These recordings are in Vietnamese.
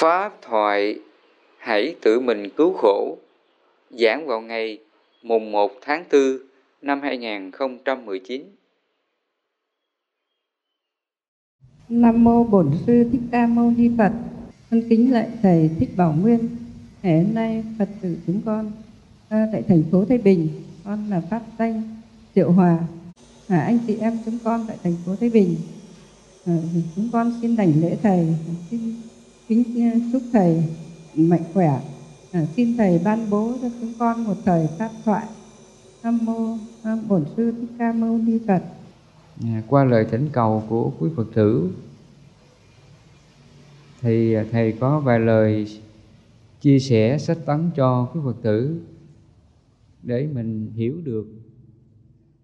Pháp thoại Hãy tự mình cứu khổ giảng vào ngày mùng 1 tháng 4 năm 2019. Nam mô Bổn sư Thích Ca Mâu Ni Phật. Con kính lạy thầy Thích Bảo Nguyên. Ngày hôm nay Phật tử chúng con à, tại thành phố Thái Bình, con là pháp danh Triệu Hòa. À, anh chị em chúng con tại thành phố Thái Bình, à, chúng con xin đảnh lễ thầy, xin kính ờ, chúc thầy mạnh khỏe. À, xin thầy ban bố cho chúng con một thời pháp thoại. Nam mô Bổn sư Thích Ca Mâu Ni Phật. À, qua lời thỉnh cầu của quý Phật tử thì ờ, thầy có vài lời chia sẻ sách tấn cho quý Phật tử để mình hiểu được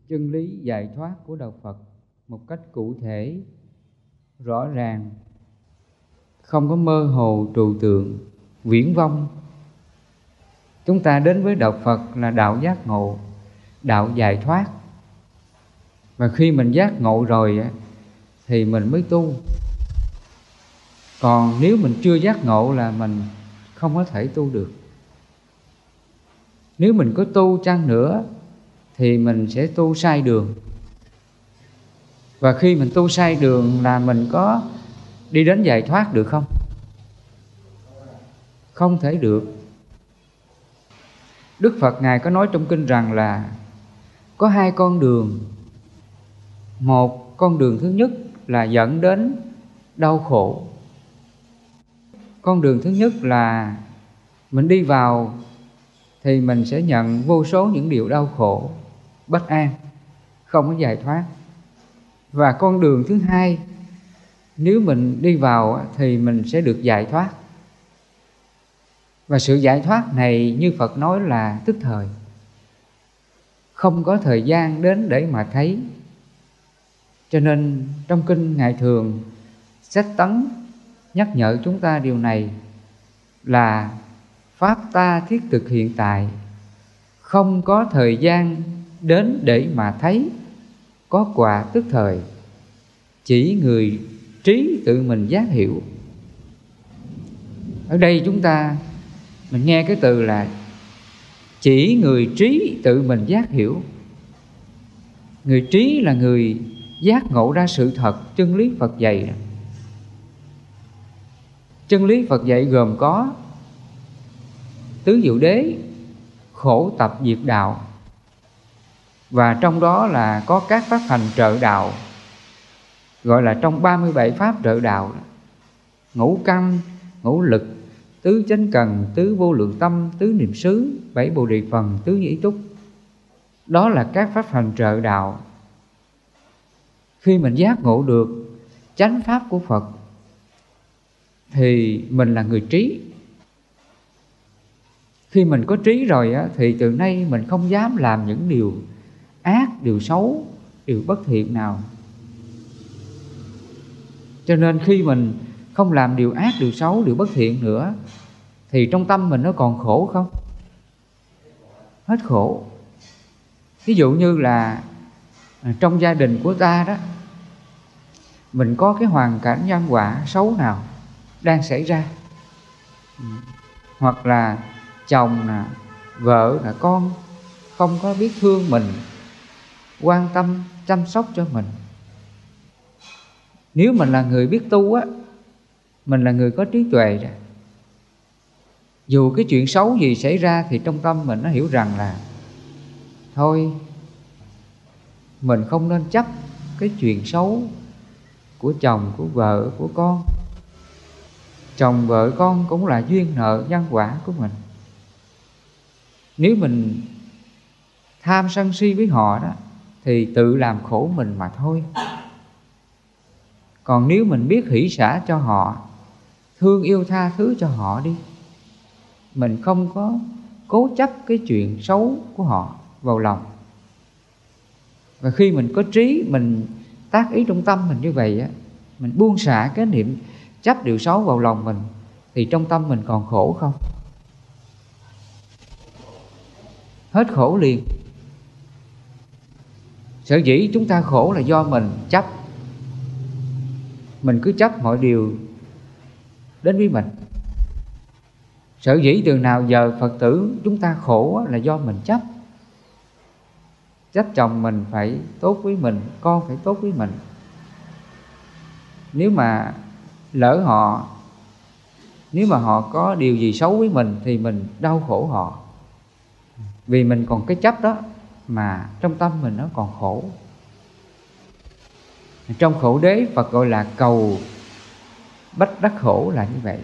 chân lý giải thoát của đạo Phật một cách cụ thể, rõ ràng, không có mơ hồ trừu tượng, viễn vông. Chúng ta đến với đạo Phật là đạo giác ngộ, đạo giải thoát. Và khi mình giác ngộ rồi thì mình mới tu. Còn nếu mình chưa giác ngộ là mình không có thể tu được. Nếu mình có tu chăng nữa thì mình sẽ tu sai đường và khi mình tu sai đường là mình có đi đến giải thoát được không? Không thể được. Đức phật ngài có nói trong kinh rằng là có hai con đường. Một con đường thứ nhất là dẫn đến đau khổ. Con đường thứ nhất là mình đi vào thì mình sẽ nhận vô số những điều đau khổ, bất an, không có giải thoát. Và con đường thứ hai nếu mình đi vào thì mình sẽ được giải thoát. Và sự giải thoát này như phật nói là tức thời. Không có thời gian đến để mà thấy. Cho nên trong kinh ngài thường, sách tấn nhắc nhở chúng ta điều này là pháp ta thiết thực hiện tại. Không có thời gian đến để mà thấy có quả tức thời. Chỉ người trí tự mình giác hiểu. Ở đây chúng ta, mình nghe cái từ là chỉ người trí tự mình giác hiểu. Người trí là người giác ngộ ra sự thật, chân lý phật dạy. Chân lý phật dạy gồm có tứ diệu đế, khổ tập diệt đạo, và trong đó là có các pháp hành trợ đạo gọi là trong 37 pháp trợ đạo. Ngũ căn ngũ lực tứ chánh cần tứ vô lượng tâm tứ niệm xứ bảy bồ đề phần tứ nhĩ túc. Đó là các pháp hành trợ đạo. Khi mình giác ngộ được chánh pháp của phật thì mình là người trí. Khi mình có trí rồi á, thì từ nay mình không dám làm những điều ác điều xấu điều bất thiện nào cho nên khi mình không làm điều ác, điều xấu, điều bất thiện nữa, thì trong tâm mình nó còn khổ không? Hết khổ. Ví dụ như là à, trong gia đình của ta đó, mình có cái hoàn cảnh nhân quả xấu nào đang xảy ra? Hoặc là chồng nè, vợ là con không có biết thương mình, quan tâm, chăm sóc cho mình nếu mình là người biết tu á, mình là người có trí tuệ rồi. Dù cái chuyện xấu gì xảy ra thì trong tâm mình nó hiểu rằng là, thôi, mình không nên chấp cái chuyện xấu của chồng, của vợ, của con. Chồng, vợ, con cũng là duyên nợ, nhân quả của mình. Nếu mình tham sân si với họ đó, thì tự làm khổ mình mà thôi còn nếu mình biết hỷ xả cho họ, thương yêu tha thứ cho họ đi, mình không có cố chấp cái chuyện xấu của họ vào lòng. Và khi mình có trí, mình tác ý trong tâm mình như vậy á, mình buông xả cái niệm chấp điều xấu vào lòng mình, thì trong tâm mình còn khổ không? Hết khổ liền. Sở dĩ chúng ta khổ là do mình chấp mình cứ chấp mọi điều đến với mình. Sở dĩ từ nào giờ phật tử chúng ta khổ là do mình chấp. Chấp chồng mình phải tốt với mình, con phải tốt với mình. Nếu mà lỡ họ, nếu mà họ có điều gì xấu với mình thì mình đau khổ họ. Vì mình còn cái chấp đó mà trong tâm mình nó còn khổ trong khổ đế phật gọi là cầu bách đắc khổ là như vậy.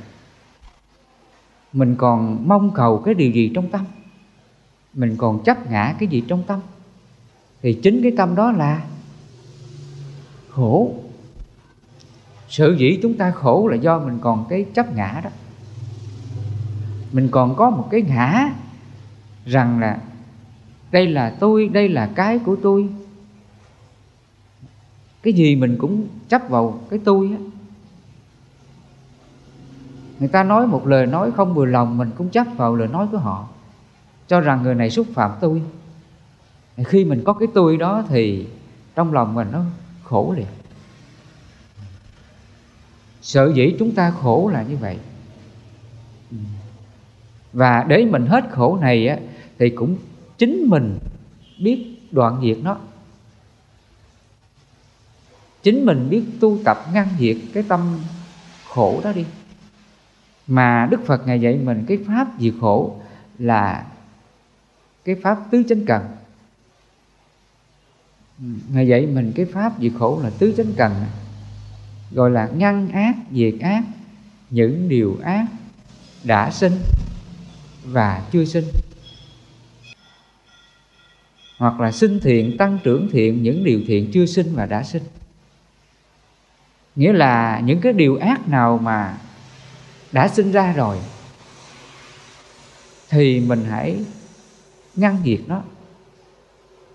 Mình còn mong cầu cái điều gì trong tâm? Mình còn chấp ngã cái gì trong tâm? Thì chính cái tâm đó là khổ. Sự dĩ chúng ta khổ là do mình còn cái chấp ngã đó. Mình còn có một cái ngã rằng là đây là tôi, đây là cái của tôi cái gì mình cũng chấp vào cái tôi á. Người ta nói một lời nói không vừa lòng mình cũng chấp vào lời nói của họ cho rằng người này xúc phạm tôi. Khi mình có cái tôi đó thì trong lòng mình nó khổ liền. Sợ dĩ chúng ta khổ là như vậy. Và để mình hết khổ này á, thì cũng chính mình biết đoạn diệt nó chính mình biết tu tập ngăn diệt cái tâm khổ đó đi. Mà đức phật ngài dạy mình cái pháp diệt khổ là cái pháp tứ chánh cần. Ngài dạy mình cái pháp diệt khổ là tứ chánh cần, gọi là ngăn ác, diệt ác, những điều ác đã sinh và chưa sinh. Hoặc là sinh thiện, tăng trưởng thiện, những điều thiện chưa sinh và đã sinh nghĩa là những cái điều ác nào mà đã sinh ra rồi, thì mình hãy ngăn diệt nó.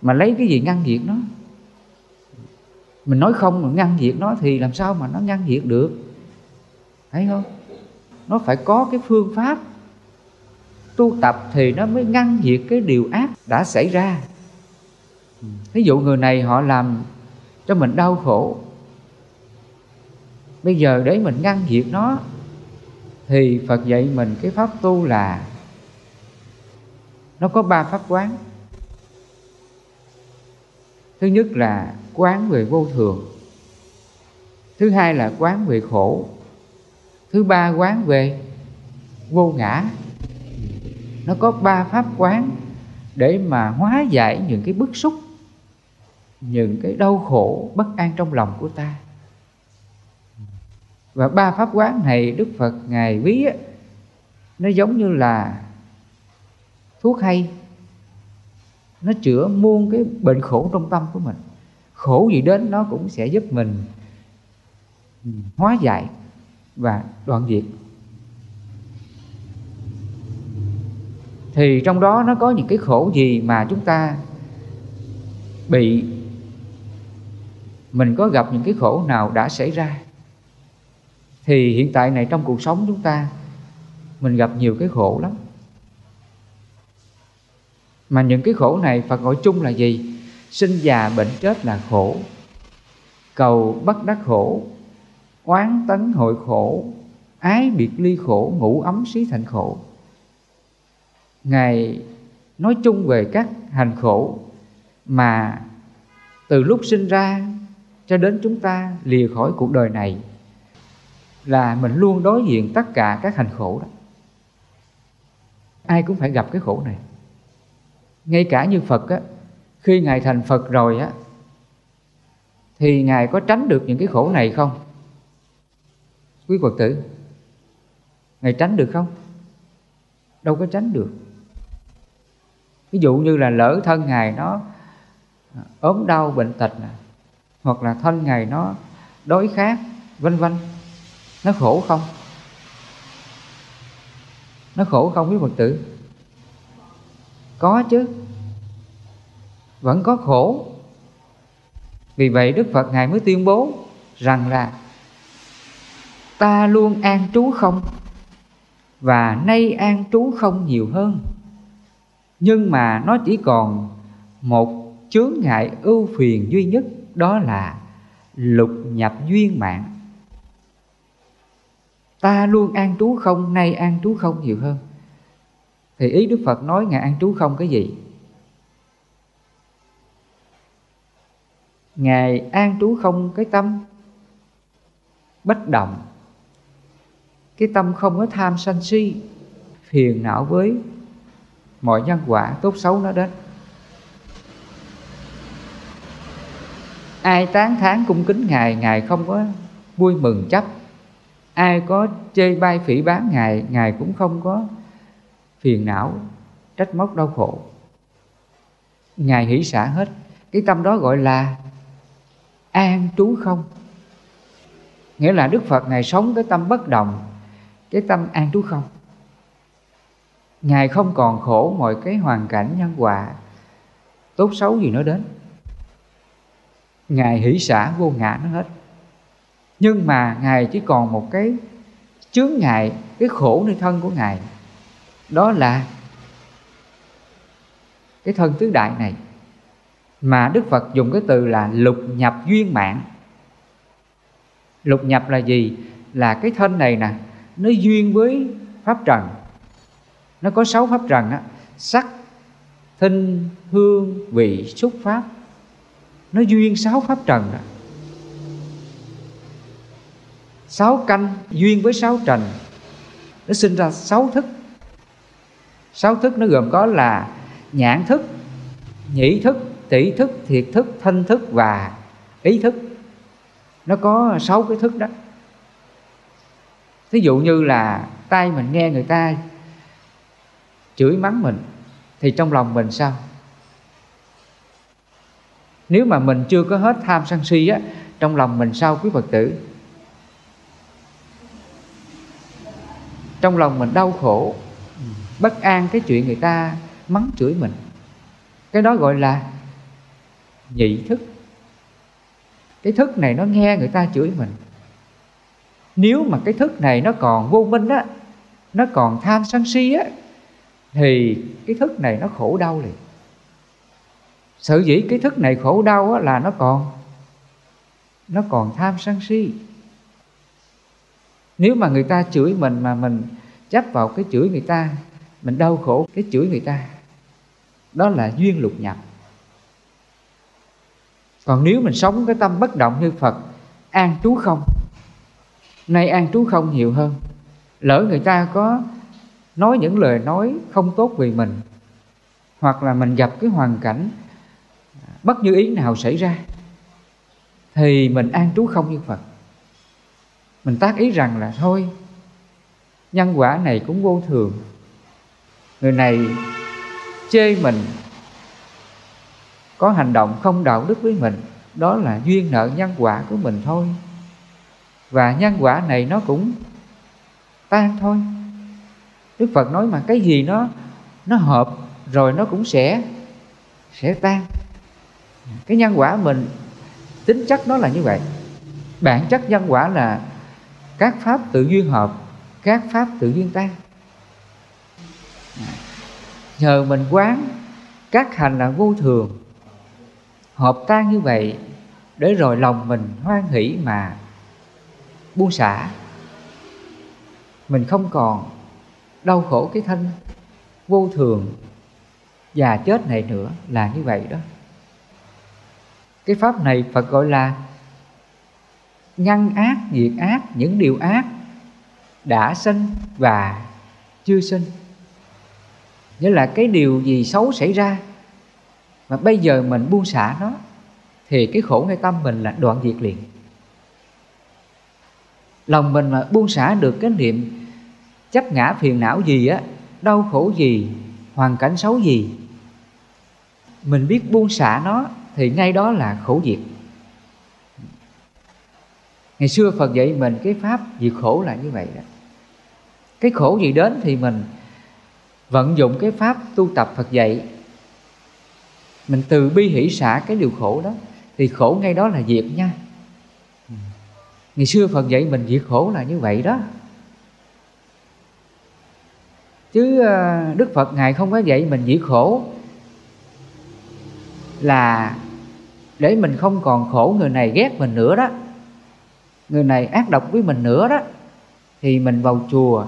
Mà lấy cái gì ngăn diệt nó? Mình nói không mà ngăn diệt nó thì làm sao mà nó ngăn diệt được? Thấy không? Nó phải có cái phương pháp tu tập thì nó mới ngăn diệt cái điều ác đã xảy ra. Ví dụ người này họ làm cho mình đau khổ bây giờ để mình ngăn diệt nó, thì phật dạy mình cái pháp tu là nó có ba pháp quán. Thứ nhất là quán về vô thường, thứ hai là quán về khổ, thứ ba quán về vô ngã. Nó có ba pháp quán để mà hóa giải những cái bức xúc, những cái đau khổ, bất an trong lòng của ta và ba pháp quán này đức phật ngài ví á, nó giống như là thuốc hay. Nó chữa muôn cái bệnh khổ trong tâm của mình. Khổ gì đến nó cũng sẽ giúp mình hóa giải và đoạn diệt. Thì trong đó nó có những cái khổ gì mà chúng ta bị mình có gặp những cái khổ nào đã xảy ra? Thì hiện tại này trong cuộc sống chúng ta, mình gặp nhiều cái khổ lắm. Mà những cái khổ này, Phật gọi chung là gì? Sinh già bệnh chết là khổ. Cầu bất đắc khổ, oán tấn hội khổ, ái biệt ly khổ, ngủ ấm xí thành khổ. Ngài nói chung về các hành khổ mà từ lúc sinh ra cho đến chúng ta lìa khỏi cuộc đời này là mình luôn đối diện tất cả các hành khổ đó. Ai cũng phải gặp cái khổ này. Ngay cả như phật á, khi ngài thành phật rồi á, thì ngài có tránh được những cái khổ này không? Quý phật tử, ngài tránh được không? Đâu có tránh được. Ví dụ như là lỡ thân ngài nó ốm đau bệnh tật nè, hoặc là thân ngài nó đói khát, vân vân nó khổ không? Nó khổ không quý phật tử? Có chứ. Vẫn có khổ. Vì vậy đức phật ngài mới tuyên bố rằng là ta luôn an trú không và nay an trú không nhiều hơn. Nhưng mà nó chỉ còn một chướng ngại ưu phiền duy nhất, đó là lục nhập duyên mạng ta luôn an trú không, nay an trú không nhiều hơn. Thì ý đức phật nói ngài an trú không cái gì? Ngài an trú không cái tâm bất động. Cái tâm không có tham sân si, phiền não với mọi nhân quả tốt xấu nó đến. Ai tán thán cung kính ngài ngài không có vui mừng chấp ai có chê bai phỉ bán ngài ngài cũng không có phiền não, trách móc đau khổ. Ngài hỷ xả hết. Cái tâm đó gọi là an trú không? Nghĩa là đức phật ngài sống cái tâm bất động. Cái tâm an trú không? Ngài không còn khổ mọi cái hoàn cảnh nhân quả. Tốt xấu gì nó đến. Ngài hỷ xả vô ngã nó hết nhưng mà ngài chỉ còn một cái chướng ngại, cái khổ nơi thân của ngài. Đó là cái thân tứ đại này. Mà đức phật dùng cái từ là lục nhập duyên mạng. Lục nhập là gì? Là cái thân này nè, nó duyên với pháp trần. Nó có sáu pháp trần á. Sắc, thinh, hương, vị, xúc, pháp. Nó duyên sáu pháp trần đó sáu canh duyên với sáu trần. Nó sinh ra sáu thức. Sáu thức nó gồm có là nhãn thức, nhĩ thức tỷ thức, thiệt thức, thanh thức và ý thức. Nó có sáu cái thức đó. Thí dụ như là tay mình nghe người ta chửi mắng mình, thì trong lòng mình sao? Nếu mà mình chưa có hết tham sân si á, trong lòng mình sao quý phật tử? Trong lòng mình đau khổ bất an cái chuyện người ta mắng chửi mình. Cái đó gọi là nhị thức. Cái thức này nó nghe người ta chửi mình. Nếu mà cái thức này nó còn vô minh á nó còn tham sân si á thì cái thức này nó khổ đau liền. Sở dĩ cái thức này khổ đau á, là nó còn nó còn tham sân si nếu mà người ta chửi mình mà mình chấp vào cái chửi người ta, mình đau khổ cái chửi người ta, đó là duyên lục nhập. Còn nếu mình sống cái tâm bất động như phật, an trú không? Nay an trú không nhiều hơn. Lỡ người ta có nói những lời nói không tốt về mình, hoặc là mình gặp cái hoàn cảnh bất như ý nào xảy ra, thì mình an trú không như phật mình tác ý rằng là thôi, nhân quả này cũng vô thường. Người này chê mình, có hành động không đạo đức với mình, đó là duyên nợ nhân quả của mình thôi. Và nhân quả này nó cũng tan thôi. Đức phật nói mà cái gì nó nó hợp rồi nó cũng sẽ sẽ tan. Cái nhân quả mình, tính chất nó là như vậy. Bản chất nhân quả là các pháp tự duyên hợp, các pháp tự duyên tan. Nhờ mình quán, các hành là vô thường. Hợp tan như vậy, để rồi lòng mình hoan hỷ mà buông xả. Mình không còn đau khổ cái thân vô thường già chết này nữa là như vậy đó. Cái pháp này phật gọi là ngăn ác, diệt ác, những điều ác đã sinh và chưa sinh. Nghĩa là cái điều gì xấu xảy ra mà bây giờ mình buông xả nó, thì cái khổ ngay tâm mình là đoạn diệt liền. Lòng mình mà buông xả được cái niệm chấp ngã phiền não gì á, đau khổ gì, hoàn cảnh xấu gì, mình biết buông xả nó thì ngay đó là khổ diệt ngày xưa phật dạy mình cái pháp diệt khổ là như vậy đó. Cái khổ gì đến thì mình vận dụng cái pháp tu tập phật dạy. Mình từ bi hỷ xả cái điều khổ đó, thì khổ ngay đó là diệt nha. Ngày xưa phật dạy mình diệt khổ là như vậy đó. Chứ ờ, đức phật ngài không có dạy mình diệt khổ là để mình không còn khổ người này ghét mình nữa đó người này ác độc với mình nữa đó. Thì mình vào chùa,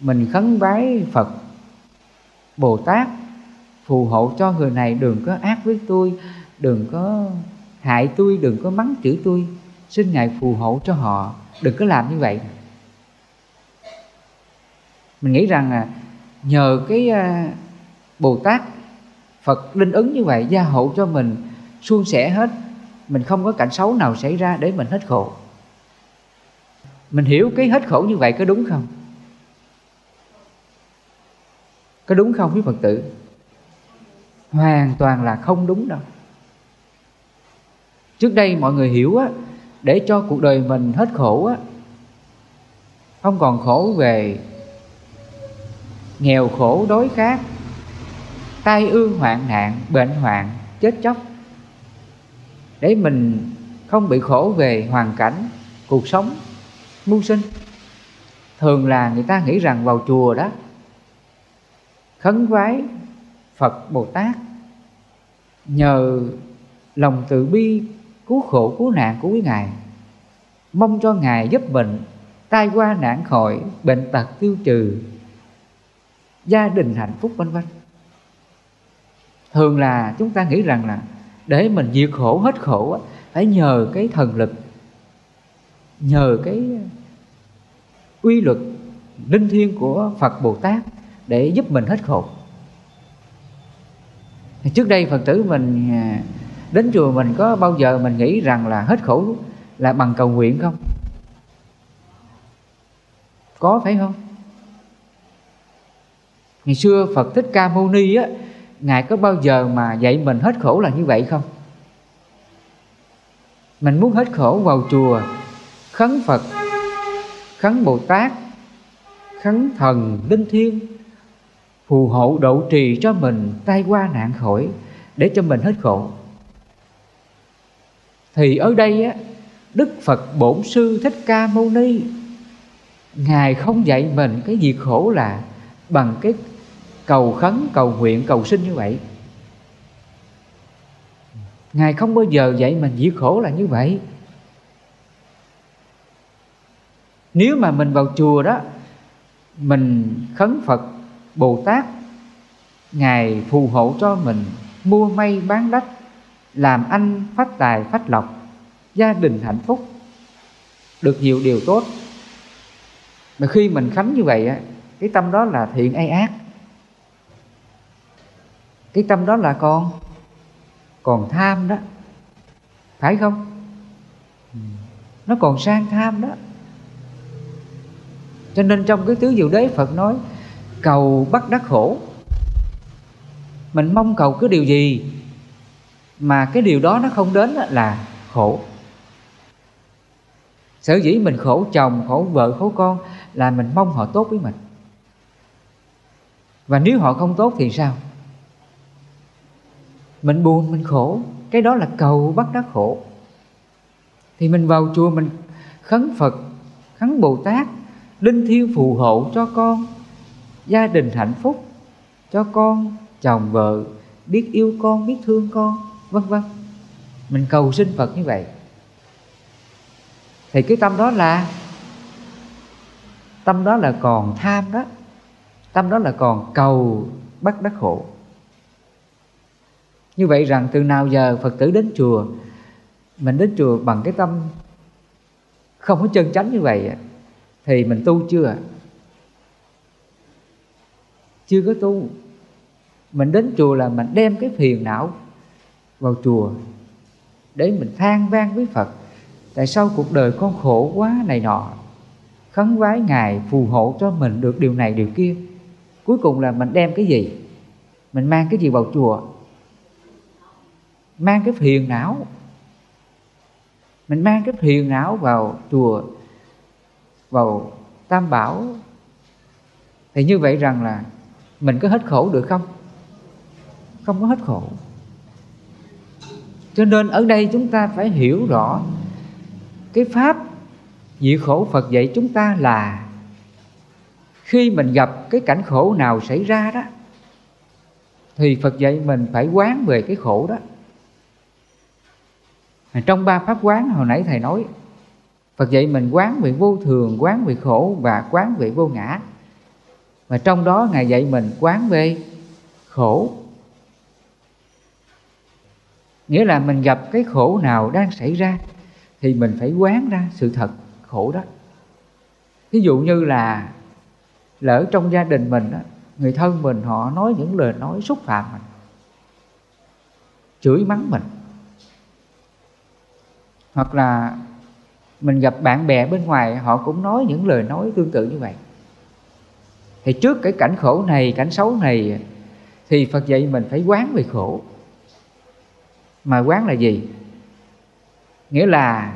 mình khấn bái phật, bồ tát, phù hộ cho người này. Đừng có ác với tôi, đừng có hại tôi, đừng có mắng chửi tôi. Xin ngài phù hộ cho họ. Đừng có làm như vậy. Mình nghĩ rằng là nhờ cái à, bồ tát, phật linh ứng như vậy, gia hộ cho mình, suôn sẻ hết, mình không có cảnh xấu nào xảy ra để mình hết khổ mình hiểu cái hết khổ như vậy có đúng không? Có đúng không quý phật tử? Hoàn toàn là không đúng đâu. Trước đây mọi người hiểu á, để cho cuộc đời mình hết khổ á, không còn khổ về nghèo khổ, đói khát, tai ương hoạn nạn, bệnh hoạn, chết chóc, để mình không bị khổ về hoàn cảnh, cuộc sống mưu sinh. Thường là người ta nghĩ rằng vào chùa đó, khấn vái phật bồ tát, nhờ lòng từ bi, cứu khổ, cứu nạn của quý ngài, mong cho ngài giúp mình tai qua nạn khỏi, bệnh tật tiêu trừ, gia đình hạnh phúc, vân vân. Thường là chúng ta nghĩ rằng là để mình diệt khổ, hết khổ phải nhờ cái thần lực nhờ cái quy luật linh thiêng của Phật Bồ Tát để giúp mình hết khổ. Trước đây Phật tử mình à, đến chùa mình có bao giờ mình nghĩ rằng là hết khổ là bằng cầu nguyện không? Có, phải không? Ngày xưa Phật Thích Ca Mâu Ni á, ngài có bao giờ mà dạy mình hết khổ là như vậy không? Mình muốn hết khổ vào chùa khấn Phật khấn Bồ Tát khấn thần linh thiêng phù hộ độ trì cho mình tai qua nạn khỏi để cho mình hết khổ. Thì ở đây á Đức Phật Bổn Sư Thích Ca Mâu Ni Ngài không dạy mình cái việc khổ là bằng cái cầu khấn, cầu nguyện, cầu sinh như vậy. Ngài không bao giờ dạy mình việc khổ là như vậy. Nếu mà mình vào chùa đó, Mình khấn Phật, Bồ Tát, Ngài phù hộ cho mình, Mua may bán đắt Làm anh phát tài, phát lộc, Gia đình hạnh phúc, Được nhiều điều tốt. Mà khi mình khánh như vậy á, Cái tâm đó là thiện hay ác? Cái tâm đó là con Còn tham đó, Phải không? Ừ, nó còn sang tham đó cho nên trong cái tứ diệu đế, Phật nói, cầu bắt đắc khổ. Mình mong cầu cái điều gì mà cái điều đó nó không đến là khổ. Sở dĩ mình khổ chồng, khổ vợ, khổ con là mình mong họ tốt với mình. Và nếu họ không tốt thì sao? Mình buồn, mình khổ. Cái đó là cầu bắt đắc khổ. Thì mình vào chùa mình khấn phật, khấn bồ tát linh thiêng phù hộ cho con, gia đình hạnh phúc cho con, chồng vợ, biết yêu con, biết thương con, vân vân. Mình cầu xin phật như vậy. Thì cái tâm đó là, tâm đó là còn tham đó, tâm đó là còn cầu bắt đắc khổ như vậy rằng từ nào giờ phật tử đến chùa, mình đến chùa bằng cái tâm không có chân chánh như vậy à? Thì mình tu chưa à? chưa có tu. Mình đến chùa là mình đem cái phiền não vào chùa để mình than vang với Phật. Tại sao cuộc đời con khổ quá này nọ? Khấn vái ngài phù hộ cho mình được điều này, điều kia. Cuối cùng là mình đem cái gì? Mình mang cái gì vào chùa? Mang cái phiền não. Mình mang cái phiền não vào chùa vào tam bảo. Thì như vậy rằng là mình có hết khổ được không? Không có hết khổ. Cho nên ở đây chúng ta phải hiểu rõ cái pháp diệt khổ phật dạy chúng ta là khi mình gặp cái cảnh khổ nào xảy ra đó, thì phật dạy mình phải quán về cái khổ đó. Trong ba pháp quán hồi nãy thầy nói Phật dạy mình quán về vô thường, quán về khổ và quán về vô ngã. Và trong đó Ngài dạy mình quán về khổ nghĩa là mình gặp cái khổ nào đang xảy ra thì mình phải quán ra sự thật khổ đó ví dụ như là lỡ trong gia đình mình đó, người thân mình họ nói những lời nói xúc phạm mình chửi mắng mình hoặc là mình gặp bạn bè bên ngoài, họ cũng nói những lời nói tương tự như vậy. Thì trước cái cảnh khổ này, cảnh xấu này, thì phật dạy mình phải quán về khổ. Mà quán là gì? Nghĩa là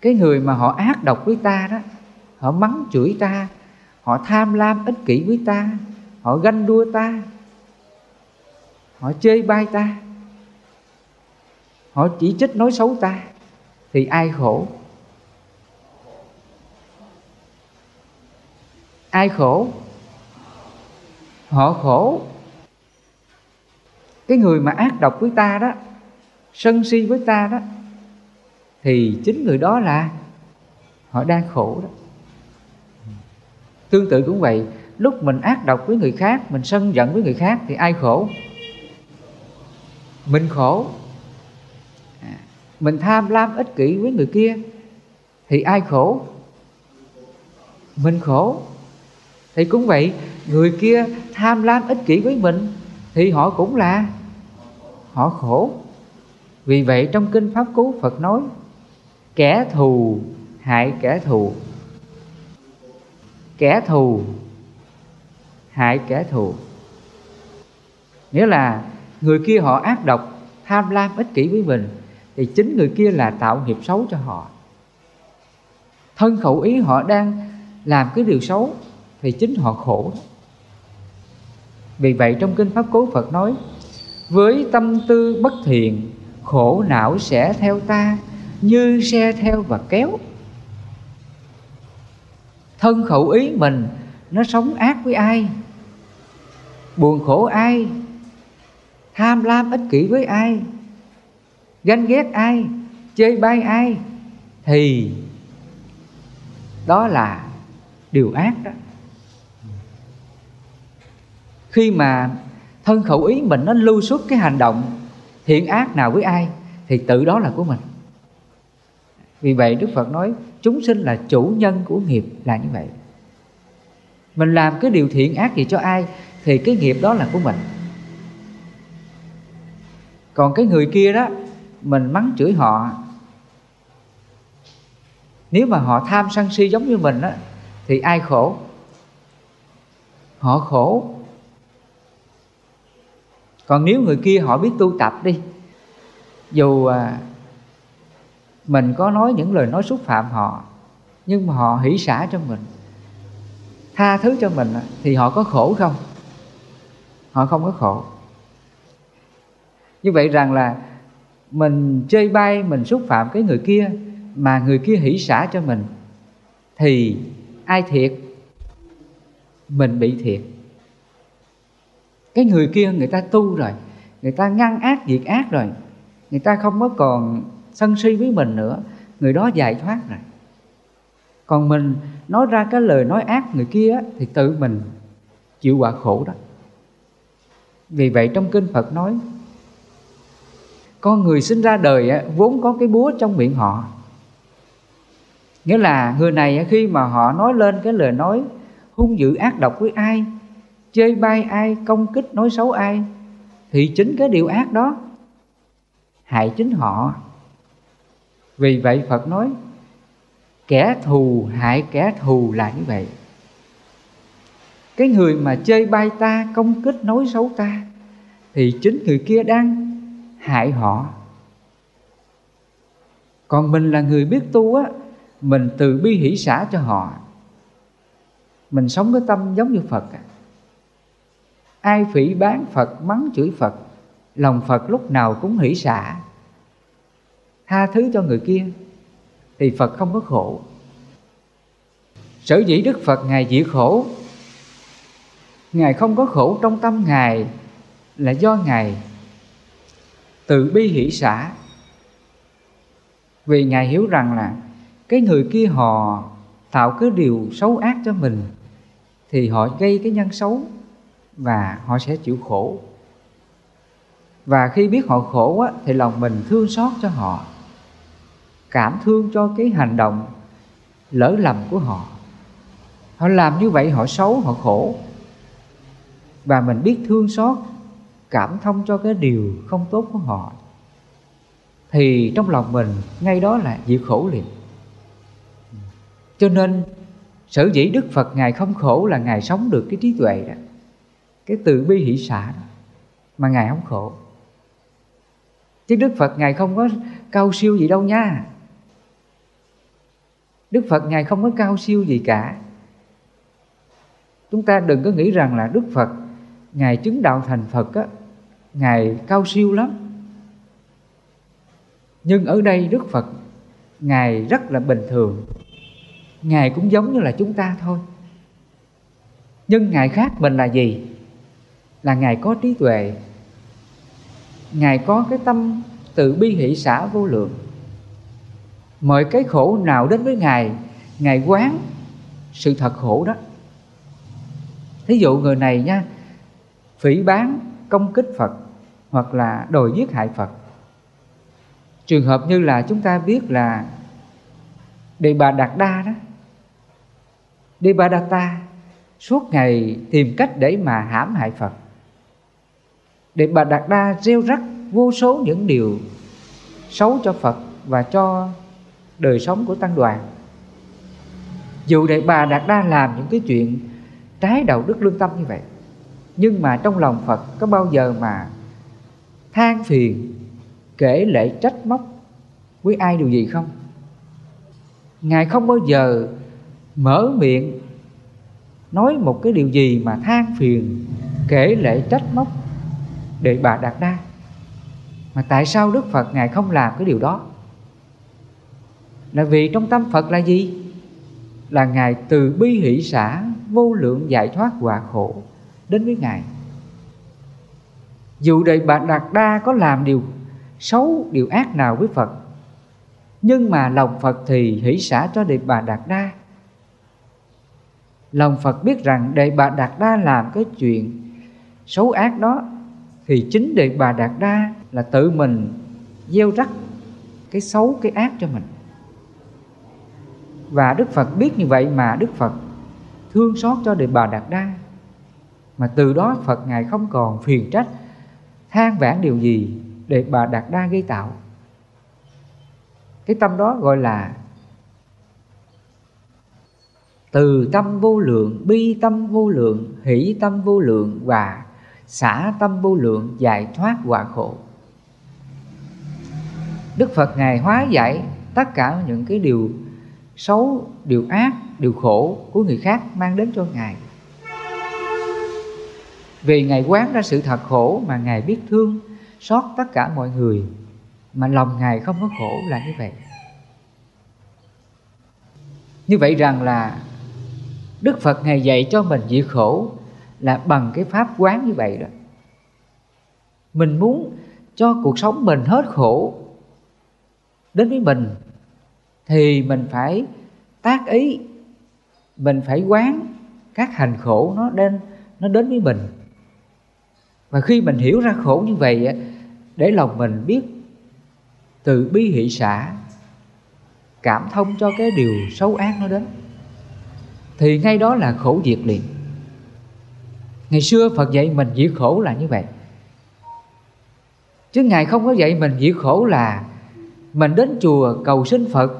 cái người mà họ ác độc với ta đó, họ mắng chửi ta, họ tham lam ích kỷ với ta, họ ganh đua ta, họ chơi bai ta, họ chỉ trích nói xấu ta, thì ai khổ? Ai khổ? Họ khổ. Cái người mà ác độc với ta đó, sân si với ta đó, thì chính người đó là họ đang khổ đó. Tương tự cũng vậy, lúc mình ác độc với người khác, mình sân giận với người khác thì ai khổ? Mình khổ. À, mình tham lam ích kỷ với người kia thì ai khổ? Mình khổ thì cũng vậy, người kia tham lam ích kỷ với mình, thì họ cũng là họ khổ. Vì vậy trong kinh pháp cú phật nói, kẻ thù hại kẻ thù. Kẻ thù hại kẻ thù. Nghĩa là người kia họ ác độc, tham lam ích kỷ với mình, thì chính người kia là tạo nghiệp xấu cho họ. Thân khẩu ý họ đang làm cái điều xấu thì chính họ khổ. Vì vậy trong kinh pháp cố phật nói, với tâm tư bất thiện, khổ não sẽ theo ta, như xe theo và kéo. Thân khẩu ý mình, nó sống ác với ai? Buồn khổ ai? Tham lam ích kỷ với ai? Ganh ghét ai? Chê bai ai? Thì đó là điều ác đó khi mà thân khẩu ý mình nó lưu xuất cái hành động thiện ác nào với ai, thì tự đó là của mình. Vì vậy đức phật nói, chúng sinh là chủ nhân của nghiệp là như vậy. Mình làm cái điều thiện ác gì cho ai, thì cái nghiệp đó là của mình. Còn cái người kia đó, mình mắng chửi họ. Nếu mà họ tham sân si giống như mình đó thì ai khổ? Họ khổ còn nếu người kia họ biết tu tập đi dù à, mình có nói những lời nói xúc phạm họ nhưng mà họ hỷ xả cho mình tha thứ cho mình thì họ có khổ không? Họ không có khổ. Như vậy rằng là mình chơi bay mình xúc phạm cái người kia mà người kia hỷ xả cho mình thì ai thiệt? Mình bị thiệt cái người kia người ta tu rồi, người ta ngăn ác diệt ác rồi, người ta không có còn sân si với mình nữa, người đó giải thoát rồi. Còn mình nói ra cái lời nói ác người kia thì tự mình chịu quả khổ đó. Vì vậy trong kinh phật nói, con người sinh ra đời vốn có cái búa trong miệng họ. Nghĩa là người này khi mà họ nói lên cái lời nói hung dữ ác độc với ai chơi bai ai, công kích nói xấu ai, thì chính cái điều ác đó hại chính họ. Vì vậy phật nói, kẻ thù hại kẻ thù là như vậy. Cái người mà chơi bai ta, công kích nói xấu ta, thì chính người kia đang hại họ. Còn mình là người biết tu á, mình từ bi hỷ xả cho họ. Mình sống cái tâm giống như phật à ai phỉ bán phật, mắng chửi phật, lòng phật lúc nào cũng hỷ xả. Tha thứ cho người kia, thì phật không có khổ. Sở dĩ đức phật ngài diệt khổ, ngài không có khổ trong tâm ngài là do ngài từ bi hỷ xả. Vì ngài hiểu rằng là cái người kia họ tạo cái điều xấu ác cho mình, thì họ gây cái nhân xấu và họ sẽ chịu khổ. Và khi biết họ khổ á, thì lòng mình thương xót cho họ cảm thương cho cái hành động lỡ lầm của họ. Họ làm như vậy họ xấu họ khổ. Và mình biết thương xót cảm thông cho cái điều không tốt của họ thì trong lòng mình ngay đó là diệt khổ liền. Cho nên sở dĩ đức phật ngài không khổ là ngài sống được cái trí tuệ đó cái từ bi hỷ xả đó mà ngài không khổ. Chứ đức phật ngài không có cao siêu gì đâu nha. Đức phật ngài không có cao siêu gì cả. Chúng ta đừng có nghĩ rằng là đức phật ngài chứng đạo thành phật á, ngài cao siêu lắm. Nhưng ở đây đức phật ngài rất là bình thường. Ngài cũng giống như là chúng ta thôi. Nhưng ngài khác mình là gì? Là ngài có trí tuệ. Ngài có cái tâm tự bi hỷ xã vô lượng. Mọi cái khổ nào đến với ngài ngài quán sự thật khổ đó. Thí dụ người này nha, phỉ bán công kích phật hoặc là đòi giết hại phật. Trường hợp như là chúng ta biết là đề bà đạt đa đó. Đề bà đạt ta suốt ngày tìm cách để mà hãm hại phật để bà đạt đa rêu rắc vô số những điều xấu cho phật và cho đời sống của tăng đoàn. Dù đệ bà đạt đa làm những cái chuyện trái đạo đức lương tâm như vậy, nhưng mà trong lòng phật có bao giờ mà than phiền kể lệ trách móc với ai điều gì không? Ngài không bao giờ mở miệng nói một cái điều gì mà than phiền kể lệ trách móc để bà đạt đa. Mà tại sao đức phật ngài không làm cái điều đó? Là vì trong tâm phật là gì? Là ngài từ bi hỷ xã vô lượng giải thoát quả khổ đến với ngài. Dù đời bà đạt đa có làm điều xấu, điều ác nào với phật, nhưng mà lòng phật thì hỷ xã cho đệ bà đạt đa. Lòng phật biết rằng đệ bà đạt đa làm cái chuyện xấu ác đó thì chính đệ bà đạt đa là tự mình gieo rắc cái xấu, cái ác cho mình. Và đức phật biết như vậy mà đức phật thương xót cho đệ bà đạt đa. Mà từ đó phật ngài không còn phiền trách, than vãn điều gì để bà đạt đa gây tạo. Cái tâm đó gọi là từ tâm vô lượng, bi tâm vô lượng, hỷ tâm vô lượng và xả tâm vô lượng giải thoát quả khổ. Đức phật ngài hóa giải tất cả những cái điều xấu, điều ác, điều khổ của người khác mang đến cho ngài. Vì ngài quán ra sự thật khổ mà ngài biết thương xót tất cả mọi người, mà lòng ngài không có khổ là như vậy. Như vậy rằng là đức phật ngài dạy cho mình diệt khổ là bằng cái pháp quán như vậy đó mình muốn cho cuộc sống mình hết khổ. Đến với mình thì mình phải tác ý, mình phải quán các hành khổ nó đến nó đến với mình. Và khi mình hiểu ra khổ như vậy để lòng mình biết từ bi hỷ xã cảm thông cho cái điều xấu ác nó đến, thì ngay đó là khổ diệt liền ngày xưa phật dạy mình diệt khổ là như vậy. Chứ ngài không có dạy mình diệt khổ là mình đến chùa cầu xin phật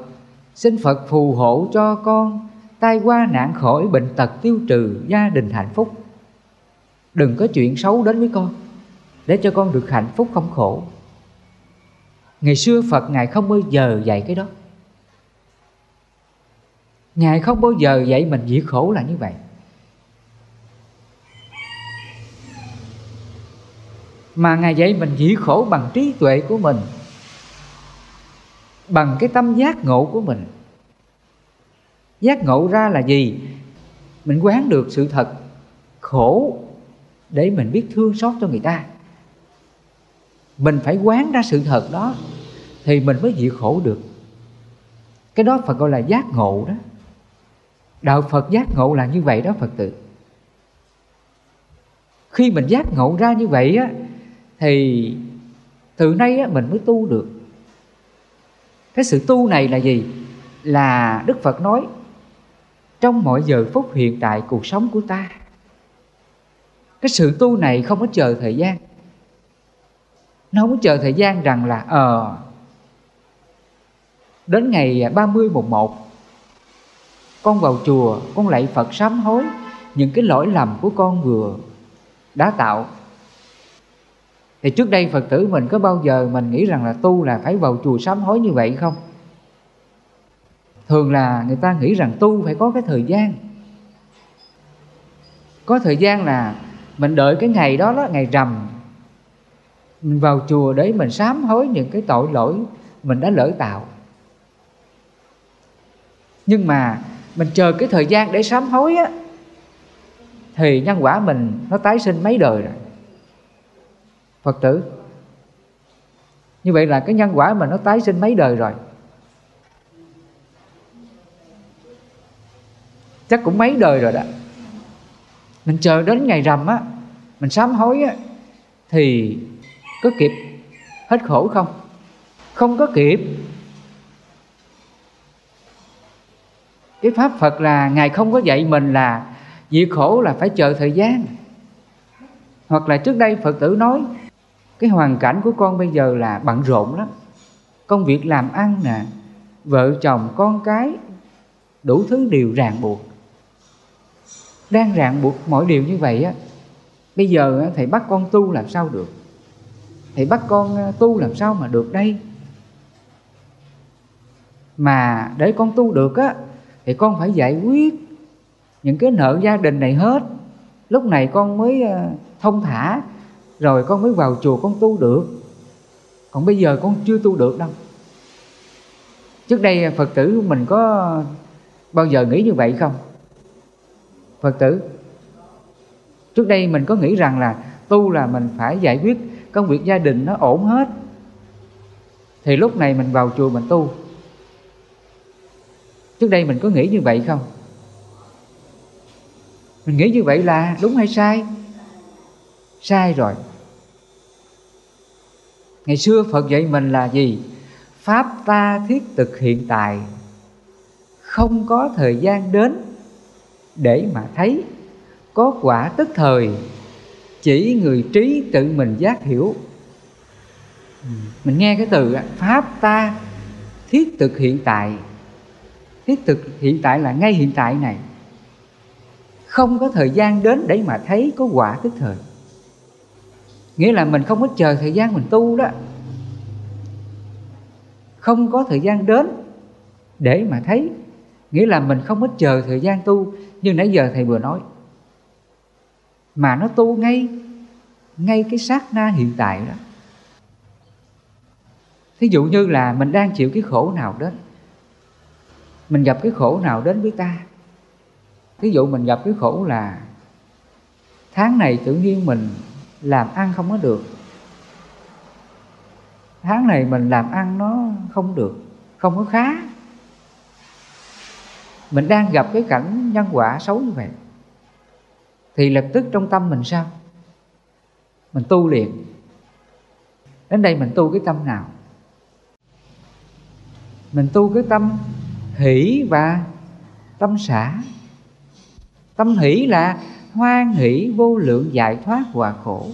xin phật phù hộ cho con tai qua nạn khỏi bệnh tật tiêu trừ gia đình hạnh phúc. Đừng có chuyện xấu đến với con, để cho con được hạnh phúc không khổ. Ngày xưa phật ngài không bao giờ dạy cái đó. Ngài không bao giờ dạy mình diệt khổ là như vậy. Mà ngài dạy mình dĩ khổ bằng trí tuệ của mình, bằng cái tâm giác ngộ của mình. Giác ngộ ra là gì? Mình quán được sự thật khổ để mình biết thương xót cho người ta. Mình phải quán ra sự thật đó thì mình mới dị khổ được. Cái đó phật gọi là giác ngộ đó. Đạo phật giác ngộ là như vậy đó phật tử. Khi mình giác ngộ ra như vậy á thì từ nay á, mình mới tu được. Cái sự tu này là gì? Là đức phật nói trong mọi giờ phút hiện tại cuộc sống của ta. Cái sự tu này không có chờ thời gian. Nó không có chờ thời gian rằng là ờ đến ngày 30 mùng 1 con vào chùa con lạy Phật sám hối những cái lỗi lầm của con vừa đã tạo thì trước đây Phật tử mình có bao giờ mình nghĩ rằng là tu là phải vào chùa sám hối như vậy không? Thường là người ta nghĩ rằng tu phải có cái thời gian. Có thời gian là mình đợi cái ngày đó đó, ngày rằm, mình vào chùa để mình sám hối những cái tội lỗi mình đã lỡ tạo. Nhưng mà mình chờ cái thời gian để sám hối á, thì nhân quả mình nó tái sinh mấy đời rồi phật tử. Như vậy là cái nhân quả mà nó tái sinh mấy đời rồi. Chắc cũng mấy đời rồi đó. Mình chờ đến ngày rằm á, mình sám hối á, thì có kịp hết khổ không? Không có kịp. Cái pháp phật là ngài không có dạy mình là diệt khổ là phải chờ thời gian. Hoặc là trước đây phật tử nói cái hoàn cảnh của con bây giờ là bận rộn lắm. Công việc làm ăn nè, vợ chồng, con cái, đủ thứ điều ràng buộc. Đang ràng buộc mọi điều như vậy á, bây giờ thầy bắt con tu làm sao được? Thầy bắt con ờ, tu làm sao mà được đây? Mà để con tu được á, thì con phải giải quyết những cái nợ gia đình này hết. Lúc này con mới ờ, thông thả rồi con mới vào chùa con tu được. Còn bây giờ con chưa tu được đâu. Trước đây phật tử mình có bao giờ nghĩ như vậy không? Phật tử, trước đây mình có nghĩ rằng là tu là mình phải giải quyết công việc gia đình nó ổn hết. Thì lúc này mình vào chùa mình tu. Trước đây mình có nghĩ như vậy không? Mình nghĩ như vậy là đúng hay sai? Sai rồi ngày xưa phật dạy mình là gì? Pháp ta thiết thực hiện tại không có thời gian đến để mà thấy. Có quả tức thời, chỉ người trí tự mình giác hiểu. Mình nghe cái từ pháp ta thiết thực hiện tại thiết thực hiện tại là ngay hiện tại này. Không có thời gian đến để mà thấy có quả tức thời nghĩa là mình không có chờ thời gian mình tu đó. Không có thời gian đến để mà thấy. Nghĩa là mình không có chờ thời gian tu như nãy giờ thầy vừa nói. Mà nó tu ngay ngay cái sát na hiện tại đó. Thí dụ như là mình đang chịu cái khổ nào đến, mình gặp cái khổ nào đến với ta. Thí dụ mình gặp cái khổ là tháng này tự nhiên mình làm ăn không có được. Tháng này mình làm ăn nó không được, không có khá. Mình đang gặp cái cảnh nhân quả xấu như vậy, thì lập tức trong tâm mình sao? Mình tu liền. Đến đây mình tu cái tâm nào? Mình tu cái tâm hỷ và tâm xả tâm hỷ là hoan hỷ, vô lượng giải thoát hòa khổ.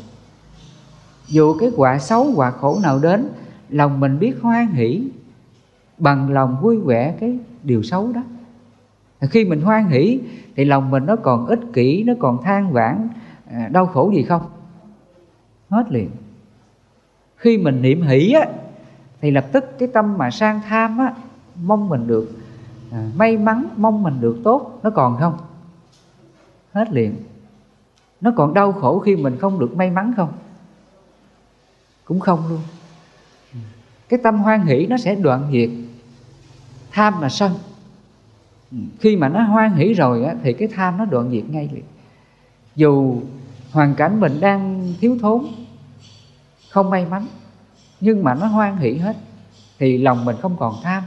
Dù cái quả xấu, quả khổ nào đến, lòng mình biết hoan hỷ bằng lòng vui vẻ cái điều xấu đó. Khi mình hoan hỷ thì lòng mình nó còn ích kỷ, nó còn than vãn à, đau khổ gì không? Hết liền. Khi mình niệm hỷ á, thì lập tức cái tâm mà sang tham á, mong mình được à, may mắn, mong mình được tốt, nó còn không? Hết liền nó còn đau khổ khi mình không được may mắn không? Cũng không luôn. Cái tâm hoan hỷ nó sẽ đoạn diệt. Tham mà sân. Khi mà nó hoan hỷ rồi á, thì cái tham nó đoạn diệt ngay liền. Dù hoàn cảnh mình đang thiếu thốn không may mắn nhưng mà nó hoan hỷ hết thì lòng mình không còn tham.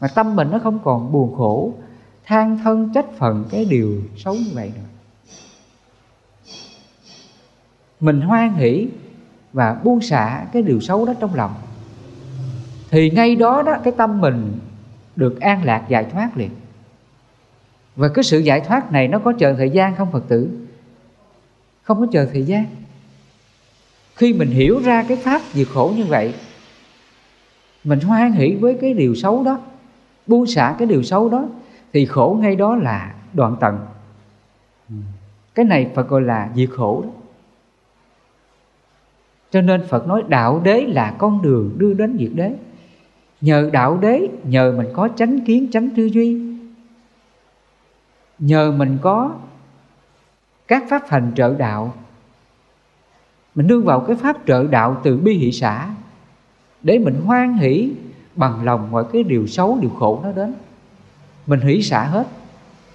Mà tâm mình nó không còn buồn khổ than thân trách phận cái điều xấu như vậy nữa. Mình hoan hỷ và buông xả cái điều xấu đó trong lòng. Thì ngay đó đó, cái tâm mình được an lạc, giải thoát liền. Và cái sự giải thoát này nó có chờ thời gian không, phật tử? Không có chờ thời gian. Khi mình hiểu ra cái pháp diệt khổ như vậy, mình hoan hỷ với cái điều xấu đó, buông xả cái điều xấu đó, thì khổ ngay đó là đoạn tận. Cái này phật gọi là diệt khổ đó cho nên phật nói đạo đế là con đường đưa đến diệt đế. Nhờ đạo đế, nhờ mình có chánh kiến, chánh tư duy. Nhờ mình có các pháp hành trợ đạo. Mình nương vào cái pháp trợ đạo từ bi hỷ xã để mình hoan hỷ bằng lòng mọi cái điều xấu, điều khổ nó đến. Mình hỷ xả hết.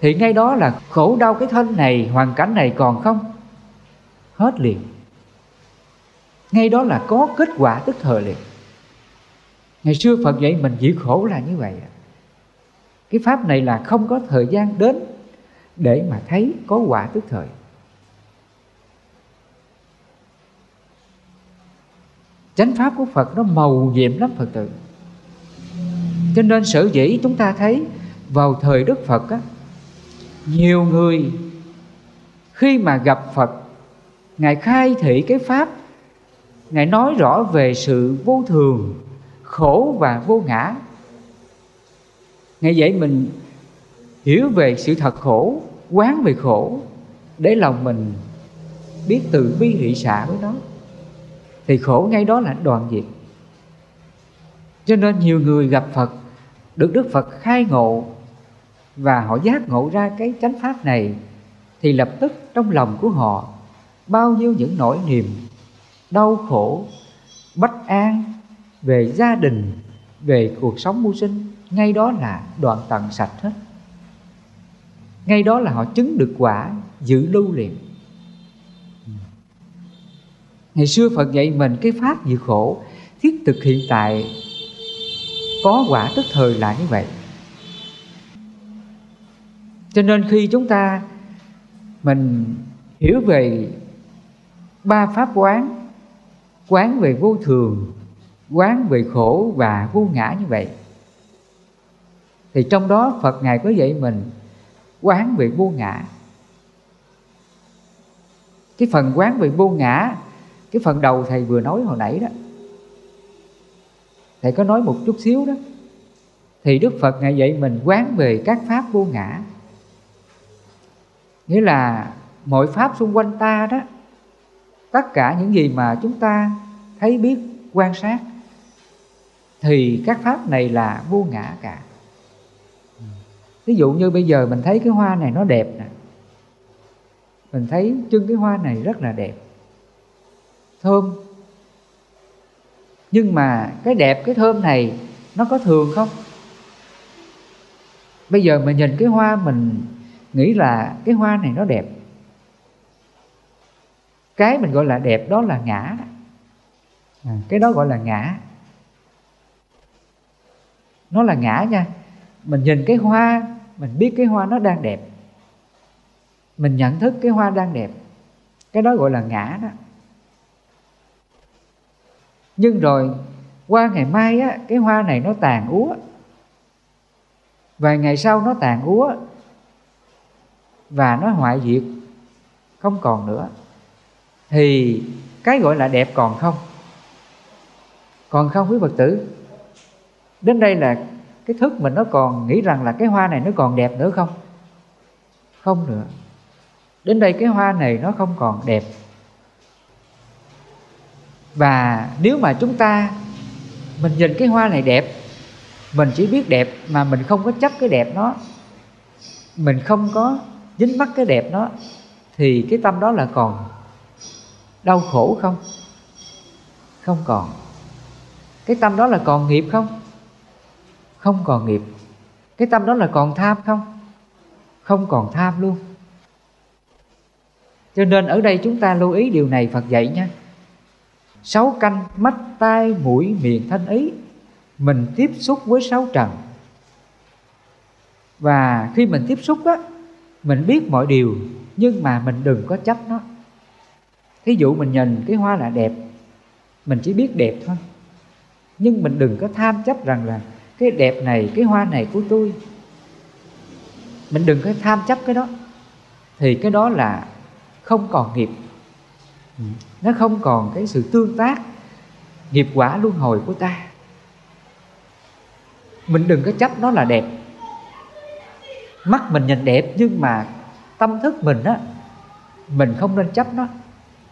Thì ngay đó là khổ đau cái thân này, hoàn cảnh này còn không? Hết liền ngay đó là có kết quả tức thời liền. Ngày xưa phật dạy mình chịu khổ là như vậy cái pháp này là không có thời gian đến để mà thấy có quả tức thời. Chánh pháp của phật nó màu nhiệm lắm phật tử. Cho nên sở dĩ chúng ta thấy vào thời đức phật á, nhiều người khi mà gặp phật, ngài khai thị cái pháp ngài nói rõ về sự vô thường, khổ và vô ngã. Ngài dạy mình hiểu về sự thật khổ, quán về khổ, để lòng mình biết từ bi hỷ xả với nó. Thì khổ ngay đó là đoạn diệt. Cho nên nhiều người gặp phật, được đức phật khai ngộ và họ giác ngộ ra cái chánh pháp này, thì lập tức trong lòng của họ bao nhiêu những nỗi niềm đau khổ, bất an về gia đình, về cuộc sống mưu sinh, ngay đó là đoạn tận sạch hết. Ngay đó là họ chứng được quả giữ lưu liền. Ngày xưa phật dạy mình cái pháp diệt khổ, thiết thực hiện tại, có quả tức thời là như vậy. Cho nên khi chúng ta mình hiểu về ba pháp quán quán về vô thường, quán về khổ và vô ngã như vậy. Thì trong đó phật ngài có dạy mình quán về vô ngã. Cái phần quán về vô ngã, cái phần đầu thầy vừa nói hồi nãy đó, thầy có nói một chút xíu đó. Thì đức phật ngài dạy mình quán về các pháp vô ngã. Nghĩa là mọi pháp xung quanh ta đó tất cả những gì mà chúng ta thấy biết, quan sát, thì các pháp này là vô ngã cả. Ví dụ như bây giờ mình thấy cái hoa này nó đẹp nè. Mình thấy chân cái hoa này rất là đẹp. Thơm. Nhưng mà cái đẹp, cái thơm này nó có thường không? Bây giờ mình nhìn cái hoa mình nghĩ là cái hoa này nó đẹp cái mình gọi là đẹp đó là ngã. À, cái đó gọi là ngã. Nó là ngã nha. Mình nhìn cái hoa mình biết cái hoa nó đang đẹp. Mình nhận thức cái hoa đang đẹp. Cái đó gọi là ngã đó. Nhưng rồi qua ngày mai á cái hoa này nó tàn úa. Vài ngày sau nó tàn úa và nó hoại diệt. Không còn nữa thì cái gọi là đẹp còn không? Còn không quý phật tử? Đến đây là cái thức mình nó còn nghĩ rằng là cái hoa này nó còn đẹp nữa không? Không nữa. Đến đây cái hoa này nó không còn đẹp. Và nếu mà chúng ta mình nhìn cái hoa này đẹp, mình chỉ biết đẹp mà mình không có chấp cái đẹp nó, mình không có dính mắc cái đẹp nó, thì cái tâm đó là còn đau khổ không? Không còn. Cái tâm đó là còn nghiệp không? Không còn nghiệp. Cái tâm đó là còn tham không? Không còn tham luôn. Cho nên ở đây chúng ta lưu ý điều này phật dạy nha sáu canh mắt, tai, mũi, miệng thanh ý. Mình tiếp xúc với sáu trần. Và khi mình tiếp xúc á, mình biết mọi điều, nhưng mà mình đừng có chấp nó thí dụ mình nhìn cái hoa là đẹp, mình chỉ biết đẹp thôi. Nhưng mình đừng có tham chấp rằng là cái đẹp này, cái hoa này của tôi. Mình đừng có tham chấp cái đó. Thì cái đó là không còn nghiệp. Ừ, nó không còn cái sự tương tác, nghiệp quả luân hồi của ta. Mình đừng có chấp nó là đẹp. Mắt mình nhìn đẹp nhưng mà tâm thức mình á, mình không nên chấp nó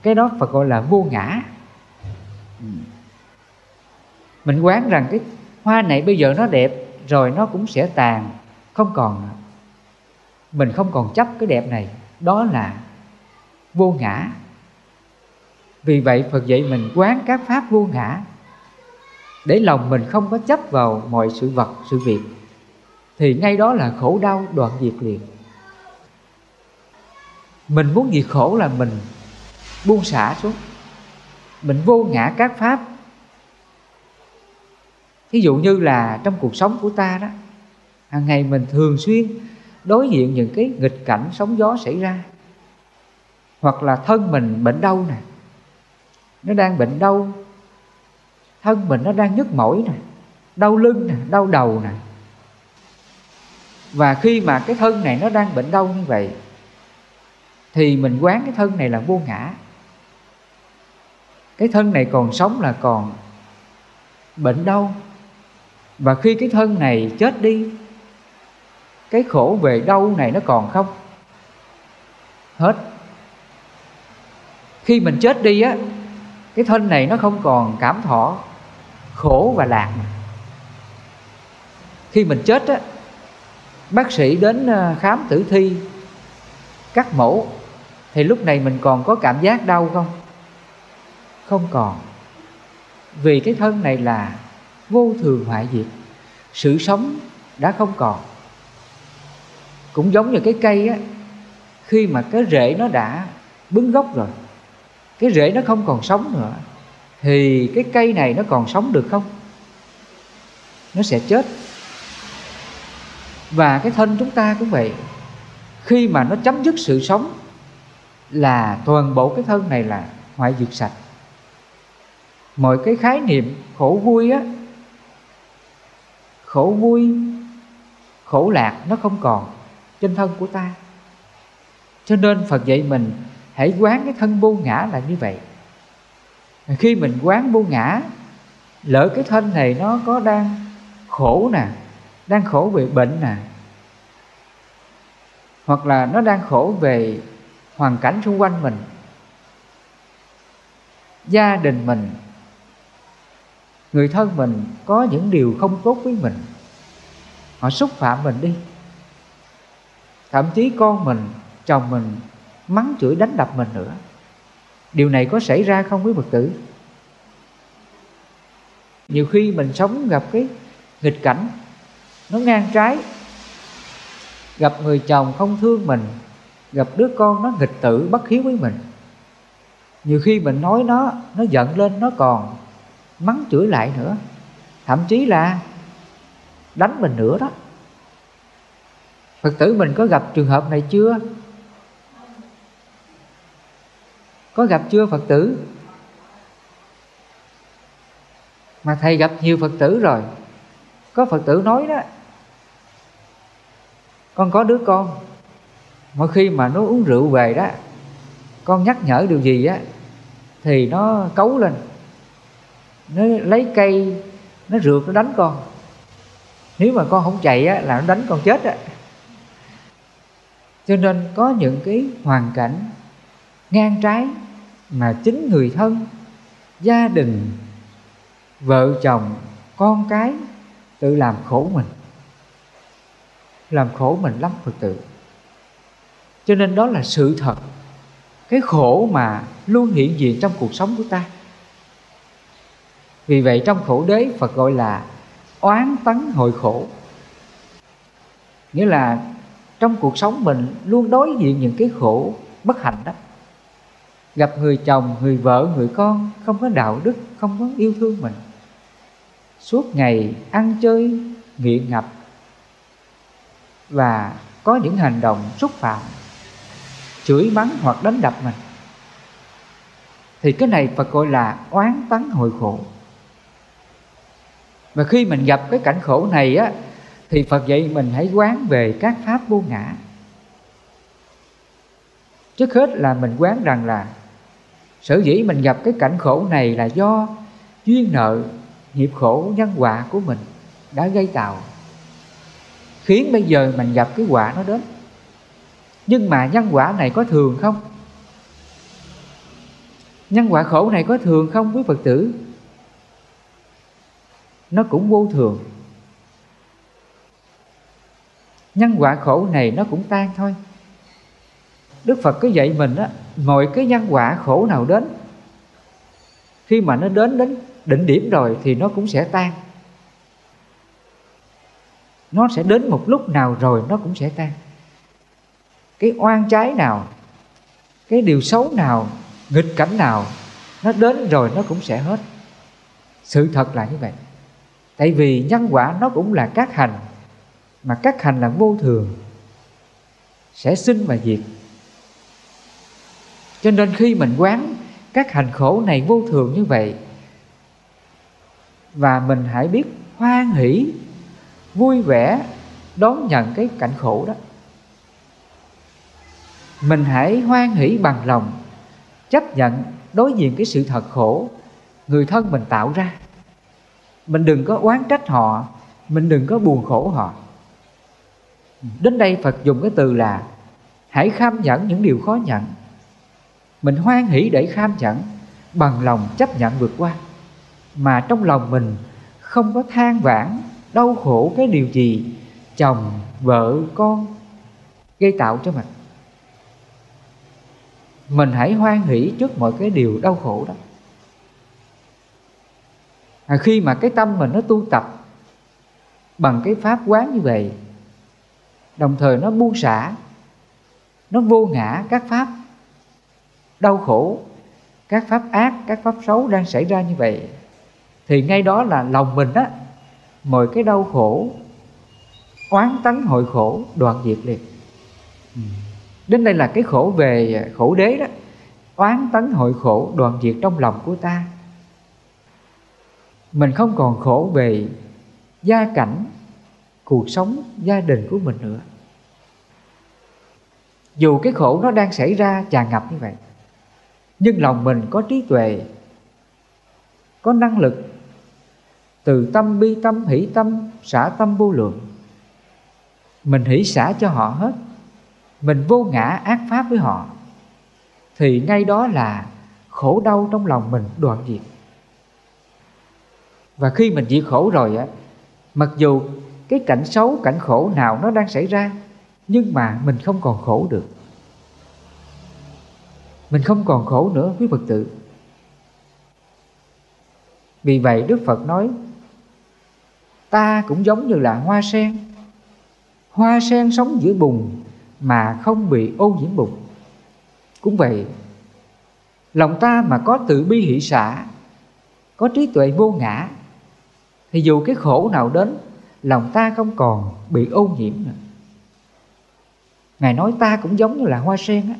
cái đó phải gọi là vô ngã. Mình quán rằng cái hoa này bây giờ nó đẹp, rồi nó cũng sẽ tàn, không còn mình không còn chấp cái đẹp này, đó là vô ngã. Vì vậy phật dạy mình quán các pháp vô ngã, để lòng mình không có chấp vào mọi sự vật, sự việc, thì ngay đó là khổ đau đoạn diệt liền. Mình muốn gì khổ là mình buông xả xuống. Mình vô ngã các pháp. Thí dụ như là trong cuộc sống của ta đó, hàng ngày mình thường xuyên đối diện những cái nghịch cảnh sóng gió xảy ra. Hoặc là thân mình bệnh đau nè, nó đang bệnh đau. Thân mình nó đang nhức mỏi nè, đau lưng nè, đau đầu nè. Và khi mà cái thân này nó đang bệnh đau như vậy, thì mình quán cái thân này là vô ngã cái thân này còn sống là còn bệnh đau và khi cái thân này chết đi, cái khổ về đau này nó còn không? Hết. Khi mình chết đi á, cái thân này nó không còn cảm thọ, khổ và lạc khi mình chết á, bác sĩ đến ờ, khám tử thi, cắt mổ, thì lúc này mình còn có cảm giác đau không? Không còn. Vì cái thân này là vô thường hoại diệt, sự sống đã không còn. Cũng giống như cái cây á, khi mà cái rễ nó đã bứng gốc rồi, cái rễ nó không còn sống nữa, thì cái cây này nó còn sống được không? Nó sẽ chết. Và cái thân chúng ta cũng vậy, khi mà nó chấm dứt sự sống là toàn bộ cái thân này là hoại diệt sạch mọi cái khái niệm khổ vui á khổ vui khổ lạc nó không còn trên thân của ta. Cho nên phật dạy mình hãy quán cái thân vô ngã là như vậy. Khi mình quán vô ngã, lỡ cái thân này nó có đang khổ nè, đang khổ về bệnh nè, hoặc là nó đang khổ về hoàn cảnh xung quanh mình, gia đình mình người thân mình có những điều không tốt với mình, họ xúc phạm mình đi. Thậm chí con mình, chồng mình mắng chửi đánh đập mình nữa. Điều này có xảy ra không với phật tử? Nhiều khi mình sống gặp cái nghịch cảnh, nó ngang trái. Gặp người chồng không thương mình, gặp đứa con nó nghịch tử bất hiếu với mình. Nhiều khi mình nói nó nó giận lên, nó còn mắng chửi lại nữa. Thậm chí là đánh mình nữa đó. Phật tử mình có gặp trường hợp này chưa? Có gặp chưa phật tử? Mà thầy gặp nhiều phật tử rồi. Có phật tử nói đó, con có đứa con. Mỗi khi mà nó uống rượu về đó, con nhắc nhở điều gì á, thì nó cấu lên nó lấy cây, nó rượt, nó đánh con. Nếu mà con không chạy á, là nó đánh con chết á. Cho nên có những cái hoàn cảnh ngang trái mà chính người thân, gia đình, vợ chồng, con cái tự làm khổ mình. Làm khổ mình lắm, phật tử. Cho nên đó là sự thật. Cái khổ mà luôn hiện diện trong cuộc sống của ta vì vậy trong khổ đế, phật gọi là oán tấn hội khổ. Nghĩa là trong cuộc sống mình luôn đối diện những cái khổ bất hạnh đó. Gặp người chồng, người vợ, người con không có đạo đức, không có yêu thương mình. Suốt ngày ăn chơi, nghiện ngập và có những hành động xúc phạm, chửi mắng hoặc đánh đập mình. Thì cái này Phật gọi là oán tấn hội khổ và khi mình gặp cái cảnh khổ này á, thì Phật dạy mình hãy quán về các pháp vô ngã. Trước hết là mình quán rằng là sở dĩ mình gặp cái cảnh khổ này là do duyên nợ, nghiệp khổ, nhân quả của mình đã gây tạo. Khiến bây giờ mình gặp cái quả nó đến. Nhưng mà nhân quả này có thường không? Nhân quả khổ này có thường không quý phật tử? Nó cũng vô thường. Nhân quả khổ này nó cũng tan thôi. Đức phật cứ dạy mình á, mọi cái nhân quả khổ nào đến, khi mà nó đến đến đỉnh điểm rồi thì nó cũng sẽ tan. Nó sẽ đến một lúc nào rồi nó cũng sẽ tan. Cái oan trái nào, cái điều xấu nào, nghịch cảnh nào, nó đến rồi nó cũng sẽ hết. Sự thật là như vậy tại vì nhân quả nó cũng là các hành, mà các hành là vô thường, sẽ sinh và diệt. Cho nên khi mình quán các hành khổ này vô thường như vậy, và mình hãy biết hoan hỷ, vui vẻ đón nhận cái cảnh khổ đó, mình hãy hoan hỷ bằng lòng, chấp nhận đối diện cái sự thật khổ người thân mình tạo ra mình đừng có oán trách họ, mình đừng có buồn khổ họ. Đến đây phật dùng cái từ là, hãy kham nhẫn những điều khó nhận mình hoan hỷ để kham nhẫn, bằng lòng chấp nhận vượt qua. Mà trong lòng mình không có than vãn, đau khổ cái điều gì chồng, vợ, con gây tạo cho mình. Mình hãy hoan hỷ trước mọi cái điều đau khổ đó à, khi mà cái tâm mình nó tu tập bằng cái pháp quán như vậy đồng thời nó buông xả nó vô ngã các pháp đau khổ các pháp ác các pháp xấu đang xảy ra như vậy thì ngay đó là lòng mình á mọi cái đau khổ oán tấn hội khổ đoạn diệt liền. Ừ. Đến đây là cái khổ về khổ đế đó oán tấn hội khổ đoạn diệt trong lòng của ta mình không còn khổ về gia cảnh, cuộc sống gia đình của mình nữa. Dù cái khổ nó đang xảy ra tràn ngập như vậy, nhưng lòng mình có trí tuệ, có năng lực từ tâm bi tâm, hỷ tâm, xả tâm vô lượng. Mình hỷ xả cho họ hết, mình vô ngã ác pháp với họ, thì ngay đó là khổ đau trong lòng mình đoạn diệt và khi mình chịu khổ rồi á, mặc dù cái cảnh xấu, cảnh khổ nào nó đang xảy ra, nhưng mà mình không còn khổ được. Mình không còn khổ nữa, quý phật tử. Vì vậy đức phật nói, ta cũng giống như là hoa sen. Hoa sen sống giữa bùn mà không bị ô nhiễm bùn. Cũng vậy, lòng ta mà có tự bi hỷ xả, có trí tuệ vô ngã thì dù cái khổ nào đến, lòng ta không còn bị ô nhiễm nữa. Ngài nói ta cũng giống như là hoa sen á,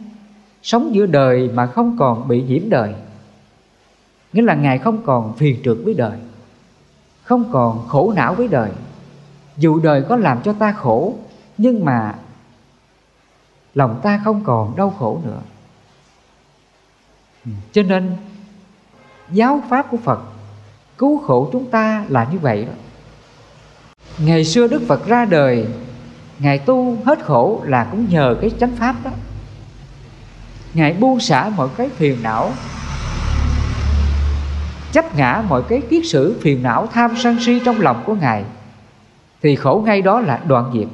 sống giữa đời mà không còn bị nhiễm đời. Nghĩa là ngài không còn phiền trượt với đời, không còn khổ não với đời. Dù đời có làm cho ta khổ, nhưng mà lòng ta không còn đau khổ nữa. Ừ, cho nên, giáo pháp của phật cứu khổ chúng ta là như vậy đó. Ngày xưa đức phật ra đời, ngài tu hết khổ là cũng nhờ cái chánh pháp đó. Ngài buông xả mọi cái phiền não, chấp ngã mọi cái kiết sử phiền não tham sân si trong lòng của ngài, thì khổ ngay đó là đoạn diệt.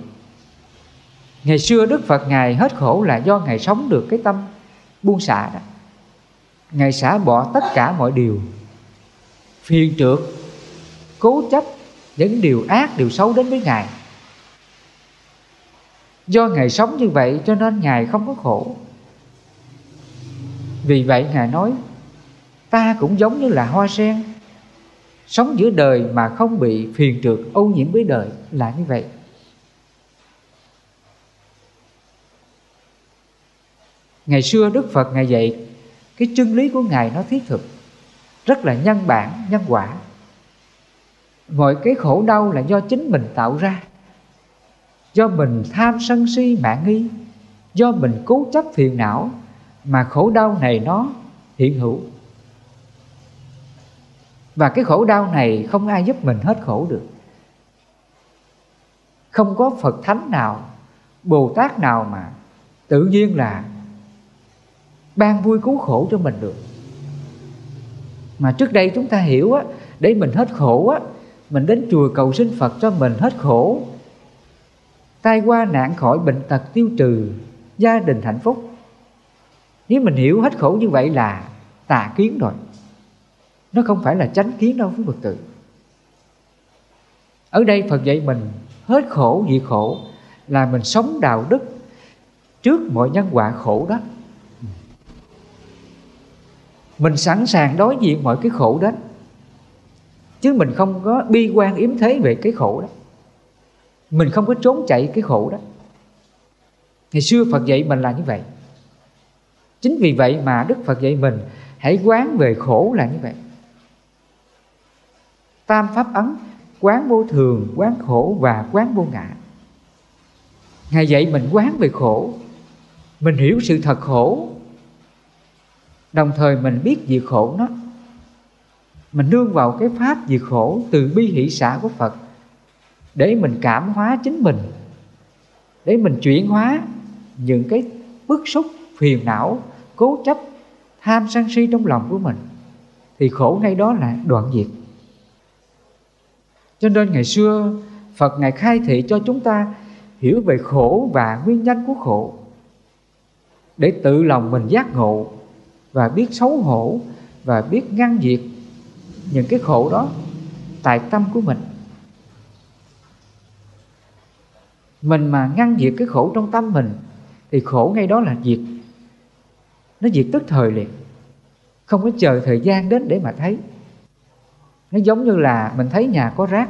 Ngày xưa đức phật ngài hết khổ là do ngài sống được cái tâm buông xả đó. Ngài xả bỏ tất cả mọi điều phiền trượt cố chấp những điều ác, điều xấu đến với ngài. Do ngài sống như vậy cho nên ngài không có khổ. Vì vậy ngài nói, ta cũng giống như là hoa sen, sống giữa đời mà không bị phiền trượt ô nhiễm với đời, là như vậy. Ngày xưa đức phật ngài dạy, cái chân lý của ngài nó thiết thực rất là nhân bản, nhân quả. Mọi cái khổ đau là do chính mình tạo ra. Do mình tham sân si, mạng nghi. Do mình cố chấp phiền não mà khổ đau này nó hiện hữu. Và cái khổ đau này không ai giúp mình hết khổ được. Không có phật thánh nào, bồ tát nào mà tự nhiên là ban vui cứu khổ cho mình được mà trước đây chúng ta hiểu á, để mình hết khổ á, mình đến chùa cầu xin phật cho mình hết khổ. Tai qua nạn khỏi bệnh tật tiêu trừ, gia đình hạnh phúc. Nếu mình hiểu hết khổ như vậy là tà kiến rồi. Nó không phải là chánh kiến đâu quý phật tử. Ở đây phật dạy mình, hết khổ, diệt khổ, là mình sống đạo đức trước mọi nhân quả khổ đó mình sẵn sàng đối diện mọi cái khổ đó. Chứ mình không có bi quan yếm thế về cái khổ đó. Mình không có trốn chạy cái khổ đó. Ngày xưa phật dạy mình là như vậy. Chính vì vậy mà đức phật dạy mình, hãy quán về khổ là như vậy. Tam pháp ấn, quán vô thường, quán khổ và quán vô ngã. Ngày dạy mình quán về khổ. Mình hiểu sự thật khổ đồng thời mình biết diệt khổ nó. Mình nương vào cái pháp diệt khổ từ bi hỷ xã của phật, để mình cảm hóa chính mình, để mình chuyển hóa những cái bức xúc, phiền não, cố chấp, tham sân si trong lòng của mình. Thì khổ ngay đó là đoạn diệt. Cho nên ngày xưa phật ngài khai thị cho chúng ta hiểu về khổ và nguyên nhân của khổ, để tự lòng mình giác ngộ và biết xấu hổ và biết ngăn diệt những cái khổ đó tại tâm của mình. Mình mà ngăn diệt cái khổ trong tâm mình thì khổ ngay đó là diệt. Nó diệt tức thời liền, không có chờ thời gian đến để mà thấy. Nó giống như là mình thấy nhà có rác.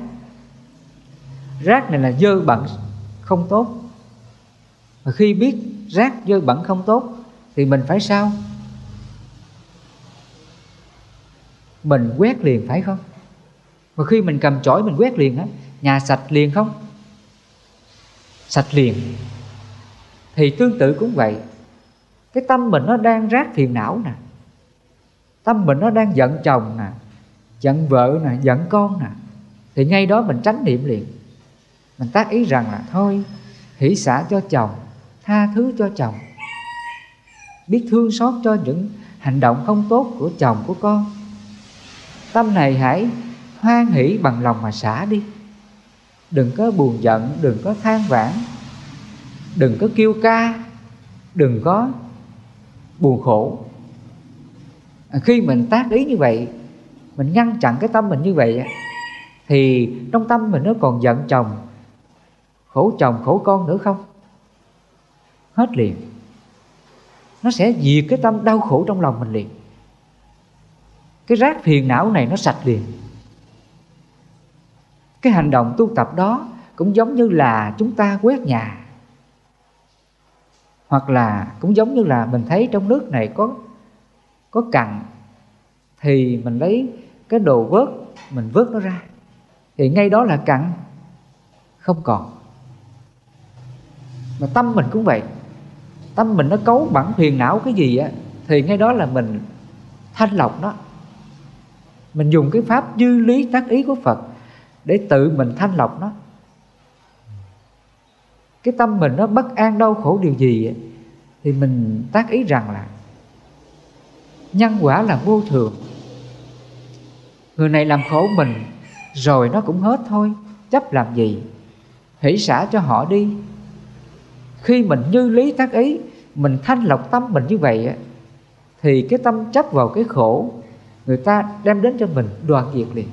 Rác này là dơ bẩn không tốt. Và khi biết rác dơ bẩn không tốt thì mình phải sao? Mình quét liền, phải không? Và khi mình cầm chổi mình quét liền á, nhà sạch liền không? Sạch liền. Thì tương tự cũng vậy. Cái tâm mình nó đang rác phiền não nè. Tâm mình nó đang giận chồng nè, giận vợ nè, giận con nè. Thì ngay đó mình tránh niệm liền. Mình tác ý rằng là, thôi, hỷ xả cho chồng, tha thứ cho chồng. Biết thương xót cho những hành động không tốt của chồng, của con tâm này hãy hoan hỷ bằng lòng mà xả đi. Đừng có buồn giận đừng có than vãn đừng có kêu ca đừng có buồn khổ. À, khi mình tác ý như vậy mình ngăn chặn cái tâm mình như vậy thì trong tâm mình nó còn giận chồng khổ chồng khổ con nữa không? Hết liền. Nó sẽ diệt cái tâm đau khổ trong lòng mình liền cái rác phiền não này nó sạch liền. Cái hành động tu tập đó cũng giống như là chúng ta quét nhà. Hoặc là cũng giống như là mình thấy trong nước này có có cặn, thì mình lấy cái đồ vớt, mình vớt nó ra. Thì ngay đó là cặn, không còn. Mà tâm mình cũng vậy. Tâm mình nó cấu bẩn phiền não cái gì á, thì ngay đó là mình thanh lọc nó mình dùng cái pháp dư lý tác ý của phật để tự mình thanh lọc nó. Cái tâm mình nó bất an đau khổ điều gì ấy, thì mình tác ý rằng là nhân quả là vô thường. Người này làm khổ mình rồi nó cũng hết thôi chấp làm gì? Hỷ xả cho họ đi. Khi mình như lý tác ý mình thanh lọc tâm mình như vậy thì cái tâm chấp vào cái khổ người ta đem đến cho mình đoàn diệt liền.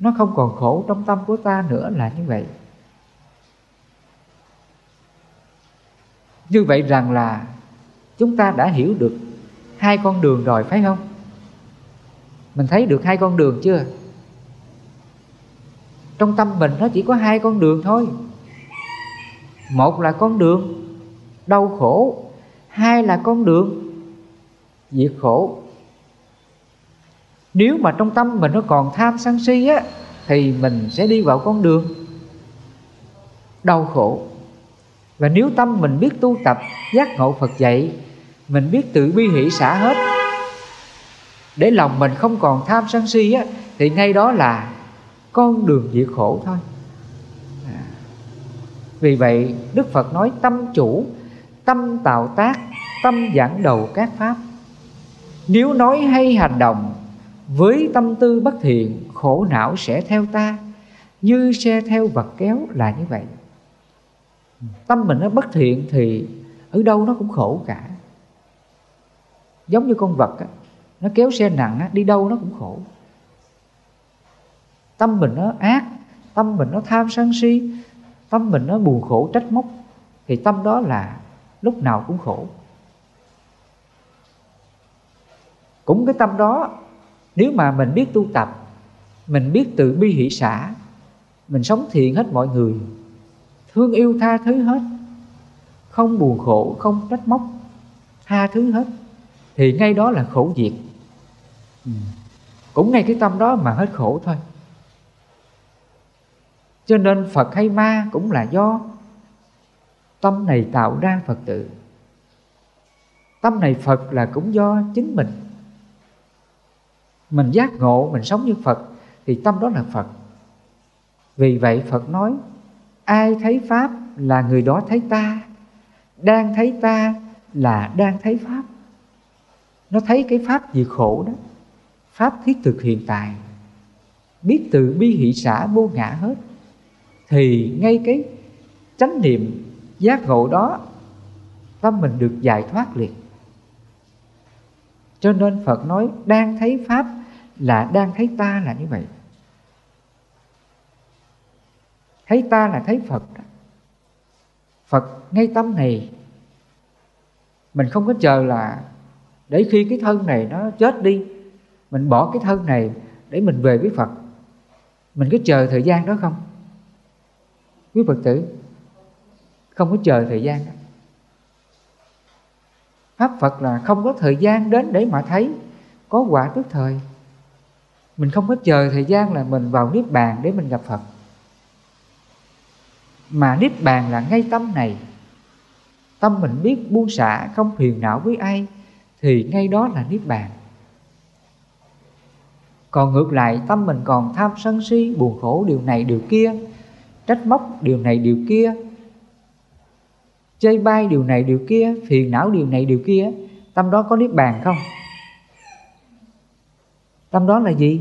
Nó không còn khổ trong tâm của ta nữa là như vậy. Như vậy rằng là chúng ta đã hiểu được hai con đường rồi, phải không? Mình thấy được hai con đường chưa? Trong tâm mình nó chỉ có hai con đường thôi. Một là con đường đau khổ, hai là con đường diệt khổ nếu mà trong tâm mình nó còn tham sân si á, thì mình sẽ đi vào con đường đau khổ. Và nếu tâm mình biết tu tập, giác ngộ Phật dạy, mình biết tự bi hỷ xả hết, để lòng mình không còn tham sân si á, thì ngay đó là con đường diệt khổ thôi. À. vì vậy, đức phật nói tâm chủ, tâm tạo tác, tâm giảng đầu các pháp. Nếu nói hay hành động với tâm tư bất thiện khổ não sẽ theo ta. Như xe theo vật kéo là như vậy. Tâm mình nó bất thiện thì ở đâu nó cũng khổ cả. Giống như con vật á, nó kéo xe nặng á, đi đâu nó cũng khổ. Tâm mình nó ác tâm mình nó tham sân si tâm mình nó buồn khổ trách móc thì tâm đó là lúc nào cũng khổ. Cũng cái tâm đó nếu mà mình biết tu tập, mình biết tự bi hỷ xả, mình sống thiện hết mọi người, thương yêu tha thứ hết, không buồn khổ, không trách móc, tha thứ hết, thì ngay đó là khổ diệt. Ừ. cũng ngay cái tâm đó mà hết khổ thôi. Cho nên phật hay ma cũng là do tâm này tạo ra phật tử tâm này phật là cũng do chính mình mình giác ngộ, mình sống như phật, thì tâm đó là phật. Vì vậy phật nói, ai thấy pháp là người đó thấy ta, đang thấy ta là đang thấy pháp. Nó thấy cái pháp gì khổ đó, pháp thiết thực hiện tại. Biết từ bi hỷ xã vô ngã hết, thì ngay cái chánh niệm giác ngộ đó, tâm mình được giải thoát liền cho nên phật nói, đang thấy pháp là đang thấy ta là như vậy. Thấy ta là thấy phật. Phật ngay tâm này, mình không có chờ là để khi cái thân này nó chết đi, mình bỏ cái thân này để mình về với phật. Mình có chờ thời gian đó không? Quý phật tử, không có chờ thời gian đó pháp phật là không có thời gian đến để mà thấy, có quả tức thời. Mình không có chờ thời gian là mình vào niết bàn để mình gặp phật. Mà niết bàn là ngay tâm này. Tâm mình biết buông xả, không phiền não với ai, thì ngay đó là niết bàn. Còn ngược lại, tâm mình còn tham sân si, buồn khổ, điều này, điều kia, trách móc, điều này, điều kia chơi bay điều này điều kia, phiền não điều này điều kia. Tâm đó có niết bàn không? Tâm đó là gì?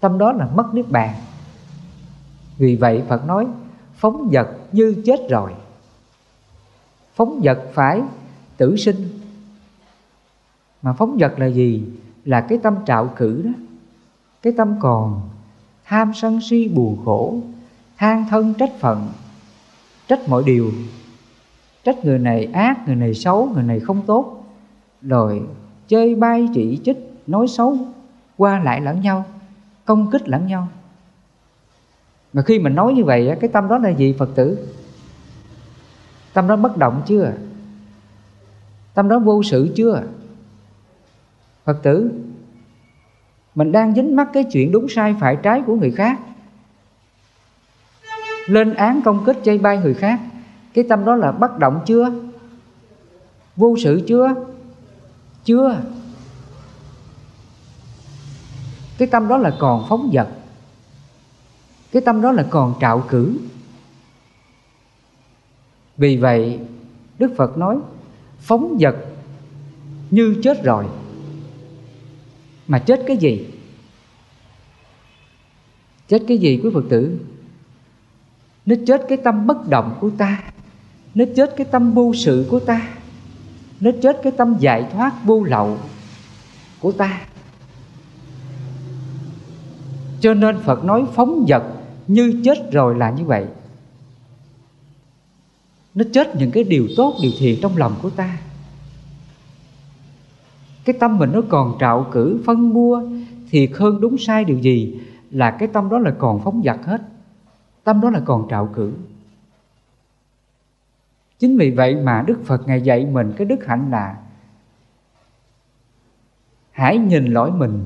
Tâm đó là mất niết bàn. Vì vậy phật nói, phóng vật như chết rồi. Phóng vật phải tử sinh. Mà phóng vật là gì? Là cái tâm trạo cử đó. Cái tâm còn tham sân si buồn khổ than thân trách phận, trách mọi điều trách người này ác, người này xấu, người này không tốt. Rồi chơi bay chỉ trích nói xấu, qua lại lẫn nhau, công kích lẫn nhau. Mà khi mình nói như vậy cái tâm đó là gì, phật tử? Tâm đó bất động chưa? Tâm đó vô sự chưa? Phật tử, mình đang dính mắc cái chuyện đúng sai phải trái của người khác. Lên án công kích, chơi bay người khác cái tâm đó là bất động chưa? Vô sự chưa? Chưa. Cái tâm đó là còn phóng vật. Cái tâm đó là còn trạo cử. Vì vậy, đức phật nói, phóng vật như chết rồi. Mà chết cái gì? Chết cái gì quý phật tử? Nó chết cái tâm bất động của ta nó chết cái tâm vô sự của ta. Nó chết cái tâm giải thoát vô lậu của ta. Cho nên phật nói phóng vật như chết rồi là như vậy. Nó chết những cái điều tốt, điều thiện trong lòng của ta. Cái tâm mình nó còn trạo cử, phân mua thiệt hơn đúng sai điều gì là cái tâm đó là còn phóng dật hết. Tâm đó là còn trạo cử chính vì vậy mà đức phật ngài dạy mình cái đức hạnh là hãy nhìn lỗi mình,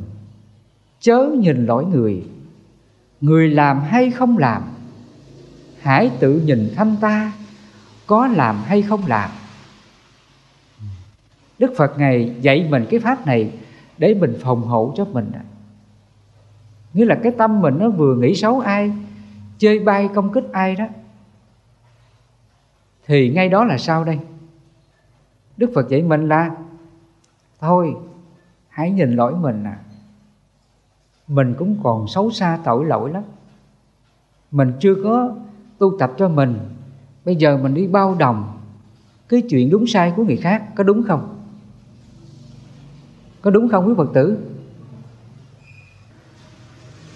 chớ nhìn lỗi người. Người làm hay không làm, hãy tự nhìn thanh ta, có làm hay không làm. Đức phật ngài dạy mình cái pháp này để mình phòng hộ cho mình nghĩa là cái tâm mình nó vừa nghĩ xấu ai chơi bay công kích ai đó thì ngay đó là sao đây? Đức phật dạy mình là, thôi, hãy nhìn lỗi mình à. Mình cũng còn xấu xa tội lỗi lắm. Mình chưa có tu tập cho mình. Bây giờ mình đi bao đồng cái chuyện đúng sai của người khác, có đúng không? Có đúng không quý phật tử?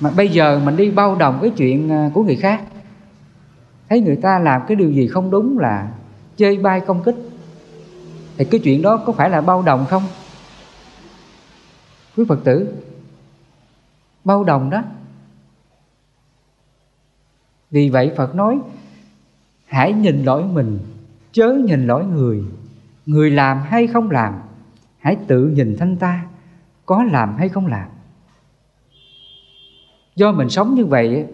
Mà bây giờ mình đi bao đồng cái chuyện à, của người khác thấy người ta làm cái điều gì không đúng là chơi bai công kích. Thì cái chuyện đó có phải là bao đồng không? Quý phật tử, bao đồng đó. Vì vậy phật nói, hãy nhìn lỗi mình, chớ nhìn lỗi người. Người làm hay không làm, hãy tự nhìn thanh ta, có làm hay không làm. Do mình sống như vậy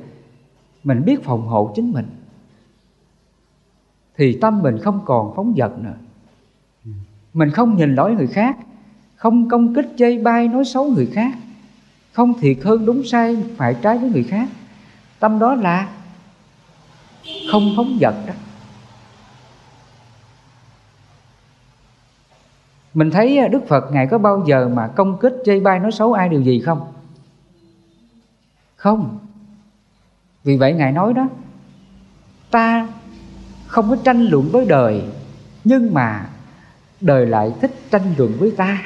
mình biết phòng hộ chính mình thì tâm mình không còn phóng dật nữa. Mình không nhìn lỗi người khác, không công kích, chê bai, nói xấu người khác, không thiệt hơn đúng sai phải trái với người khác. Tâm đó là không phóng dật đó. Mình thấy đức phật ngài có bao giờ mà công kích, chê bai, nói xấu ai điều gì không? Không. Vì vậy ngài nói đó, ta không có tranh luận với đời, nhưng mà đời lại thích tranh luận với ta.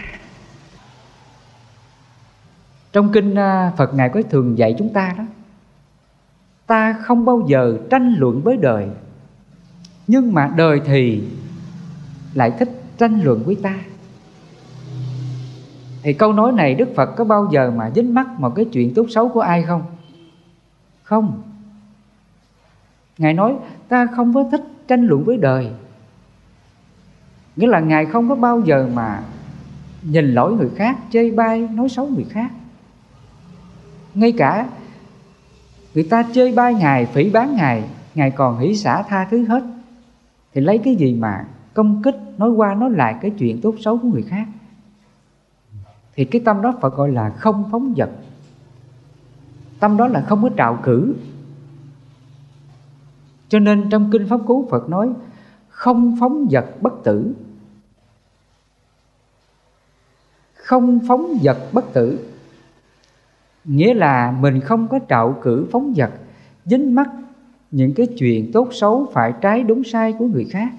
Trong kinh à, phật ngài có thường dạy chúng ta đó, ta không bao giờ tranh luận với đời, nhưng mà đời thì lại thích tranh luận với ta. Thì câu nói này đức phật có bao giờ mà dính mắc một cái chuyện tốt xấu của ai không? Không. Ngài nói, ta không có thích tranh luận với đời. Nghĩa là ngài không có bao giờ mà nhìn lỗi người khác, chê bai, nói xấu người khác. Ngay cả người ta chơi bai ngài, phỉ bán ngài ngài còn hỷ xả tha thứ hết. Thì lấy cái gì mà công kích, nói qua nói lại cái chuyện tốt xấu của người khác? Thì cái tâm đó phải gọi là không phóng dật. Tâm đó là không có trạo cử cho nên trong kinh pháp cú, Phật nói, không phóng vật bất tử. Không phóng vật bất tử, nghĩa là mình không có trạo cử phóng vật, dính mắc những cái chuyện tốt xấu phải trái đúng sai của người khác.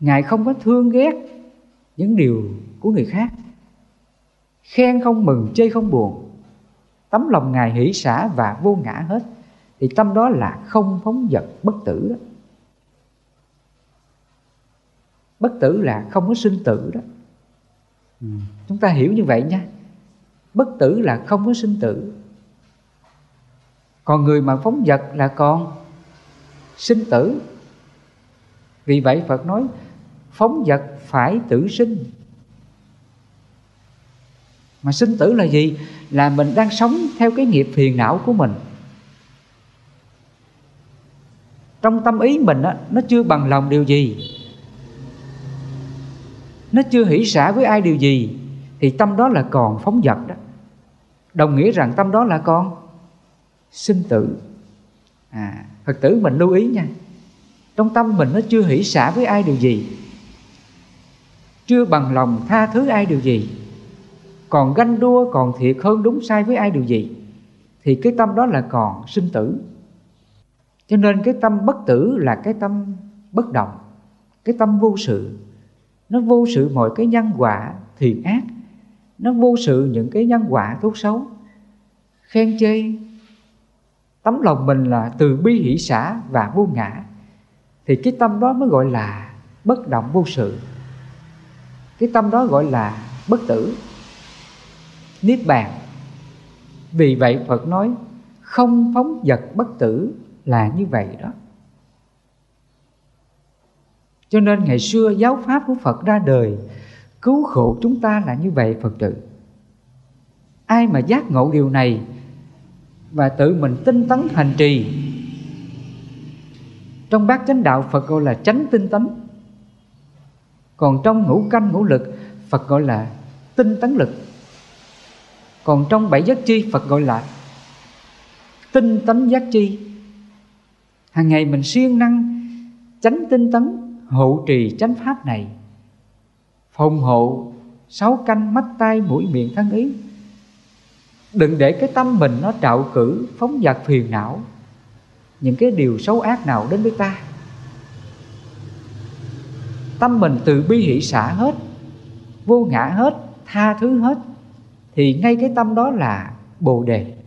Ngài không có thương ghét những điều của người khác. Khen không mừng chê không buồn. Tấm lòng ngài hỷ xả và vô ngã hết thì tâm đó là không phóng dật bất tử đó. Bất tử là không có sinh tử đó. Ừ. chúng ta hiểu như vậy nha bất tử là không có sinh tử. Còn người mà phóng dật là còn sinh tử. Vì vậy phật nói phóng dật phải tử sinh. Mà sinh tử là gì? Là mình đang sống theo cái nghiệp phiền não của mình. Trong tâm ý mình á, nó chưa bằng lòng điều gì. Nó chưa hỷ xả với ai điều gì thì tâm đó là còn phóng dật đó. Đồng nghĩa rằng tâm đó là con sinh tử. À phật tử mình lưu ý nha. Trong tâm mình nó chưa hỷ xả với ai điều gì chưa bằng lòng tha thứ ai điều gì còn ganh đua còn thiệt hơn đúng sai với ai điều gì thì cái tâm đó là còn sinh tử cho nên cái tâm bất tử là cái tâm bất động, cái tâm vô sự. Nó vô sự mọi cái nhân quả thiện ác, nó vô sự những cái nhân quả tốt xấu. Khen chê, tấm lòng mình là từ bi hỷ xã và vô ngã, thì cái tâm đó mới gọi là bất động vô sự. Cái tâm đó gọi là bất tử. Niết bàn. Vì vậy phật nói, không phóng vật bất tử là như vậy đó. Cho nên ngày xưa giáo pháp của phật ra đời, cứu khổ chúng ta là như vậy, phật tử. Ai mà giác ngộ điều này và tự mình tinh tấn hành trì? Trong bát chánh đạo, phật gọi là chánh tinh tấn. Còn trong ngũ canh, ngũ lực, phật gọi là tinh tấn lực. Còn trong bảy giác chi, phật gọi là tinh tấn giác chi hàng ngày mình siêng năng chánh tinh tấn, hộ trì chánh pháp này. Phòng hộ sáu canh mắt tay mũi miệng thân ý. Đừng để cái tâm mình nó trạo cử, phóng dật phiền não. Những cái điều xấu ác nào đến với ta? Tâm mình từ bi hỷ xả hết, vô ngã hết, tha thứ hết, thì ngay cái tâm đó là bồ đề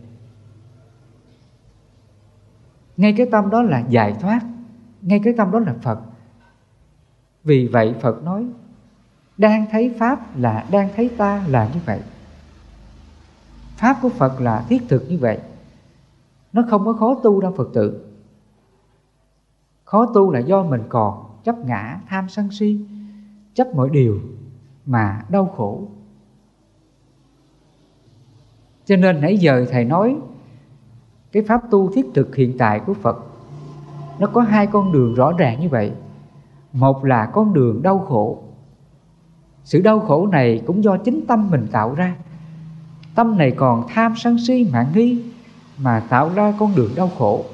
ngay cái tâm đó là giải thoát. Ngay cái tâm đó là phật. Vì vậy phật nói, đang thấy pháp là, đang thấy ta là như vậy. Pháp của phật là thiết thực như vậy. Nó không có khó tu đâu, phật tử. Khó tu là do mình còn chấp ngã, tham sân si, chấp mọi điều mà đau khổ. Cho nên nãy giờ thầy nói cái pháp tu thiết thực hiện tại của phật, nó có hai con đường rõ ràng như vậy. Một là con đường đau khổ. Sự đau khổ này cũng do chính tâm mình tạo ra. Tâm này còn tham sân si mạng nghi mà tạo ra con đường đau khổ.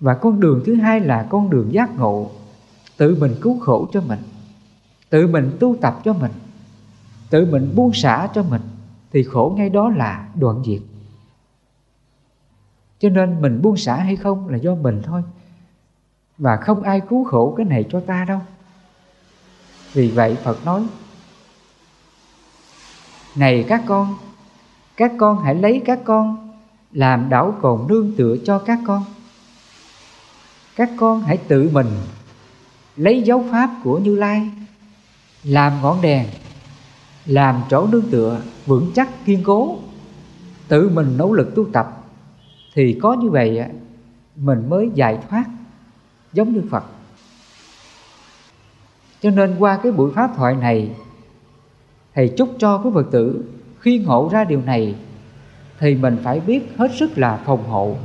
Và con đường thứ hai là con đường giác ngộ, tự mình cứu khổ cho mình, tự mình tu tập cho mình, tự mình buông xả cho mình, thì khổ ngay đó là đoạn diệt cho nên mình buông xả hay không là do mình thôi. Và không ai cứu khổ cái này cho ta đâu. Vì vậy phật nói, này các con các con hãy lấy các con làm đảo cồn nương tựa cho các con. Các con hãy tự mình lấy dấu pháp của như lai, làm ngọn đèn, làm chỗ nương tựa vững chắc kiên cố, tự mình nỗ lực tu tập thì có như vậy mình mới giải thoát giống như phật. Cho nên qua cái buổi pháp thoại này, thầy chúc cho quý phật tử khi ngộ ra điều này, thì mình phải biết hết sức là phòng hộ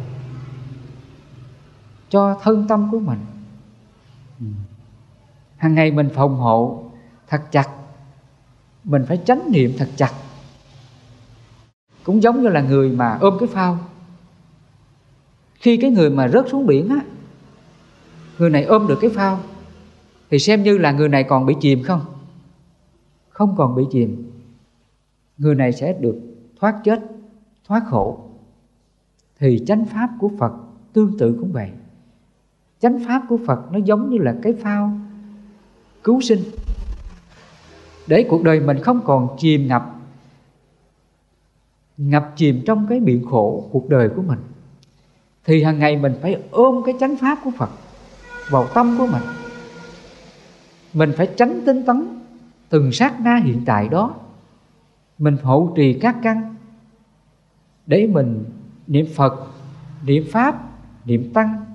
cho thân tâm của mình. Hàng ngày mình phòng hộ thật chặt, mình phải tránh niệm thật chặt. Cũng giống như là người mà ôm cái phao khi cái người mà rớt xuống biển á, người này ôm được cái phao, thì xem như là người này còn bị chìm không? Không còn bị chìm. Người này sẽ được thoát chết, thoát khổ. Thì chánh pháp của phật tương tự cũng vậy. Chánh pháp của phật nó giống như là cái phao cứu sinh. Để cuộc đời mình không còn chìm ngập ngập chìm trong cái biển khổ cuộc đời của mình thì hàng ngày mình phải ôm cái chánh pháp của Phật vào tâm của mình. Mình phải tránh tinh tấn từng sát na hiện tại đó. Mình hộ trì các căn để mình niệm Phật, niệm Pháp, niệm Tăng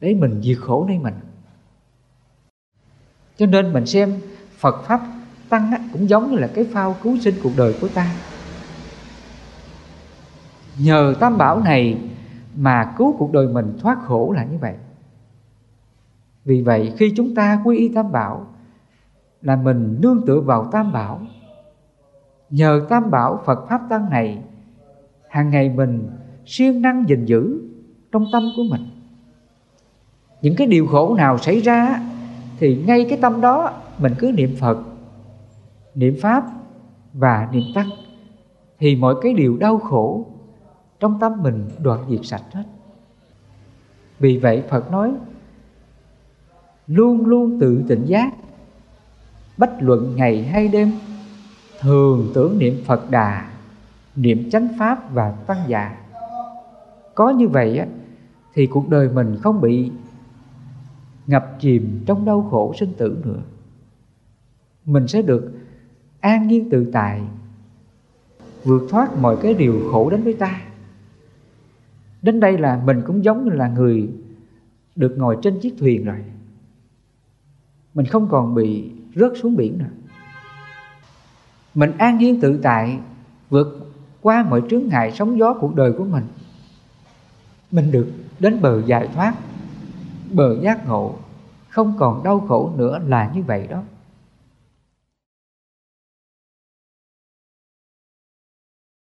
để mình diệt khổ nơi mình. Cho nên mình xem Phật Pháp Tăng cũng giống như là cái phao cứu sinh cuộc đời của ta. Nhờ tam bảo này mà cứu cuộc đời mình thoát khổ là như vậy. Vì vậy, khi chúng ta quy y tam bảo, là mình nương tựa vào tam bảo, nhờ tam bảo phật pháp tăng này, hàng ngày mình siêng năng gìn giữ trong tâm của mình. Những cái điều khổ nào xảy ra thì ngay cái tâm đó mình cứ niệm phật, niệm pháp và niệm tăng, thì mọi cái điều đau khổ trong tâm mình đoạn diệt sạch hết. Vì vậy phật nói luôn luôn tự tỉnh giác. Bách luận ngày hay đêm thường tưởng niệm phật đà niệm chánh pháp và tăng già có như vậy á, thì cuộc đời mình không bị ngập chìm trong đau khổ sinh tử nữa. Mình sẽ được an nhiên tự tại vượt thoát mọi cái điều khổ đến với ta đến đây là mình cũng giống như là người được ngồi trên chiếc thuyền rồi. Mình không còn bị rớt xuống biển nữa. Mình an nhiên tự tại vượt qua mọi chướng ngại sóng gió cuộc đời của mình. Mình được đến bờ giải thoát, bờ giác ngộ, không còn đau khổ nữa là như vậy đó.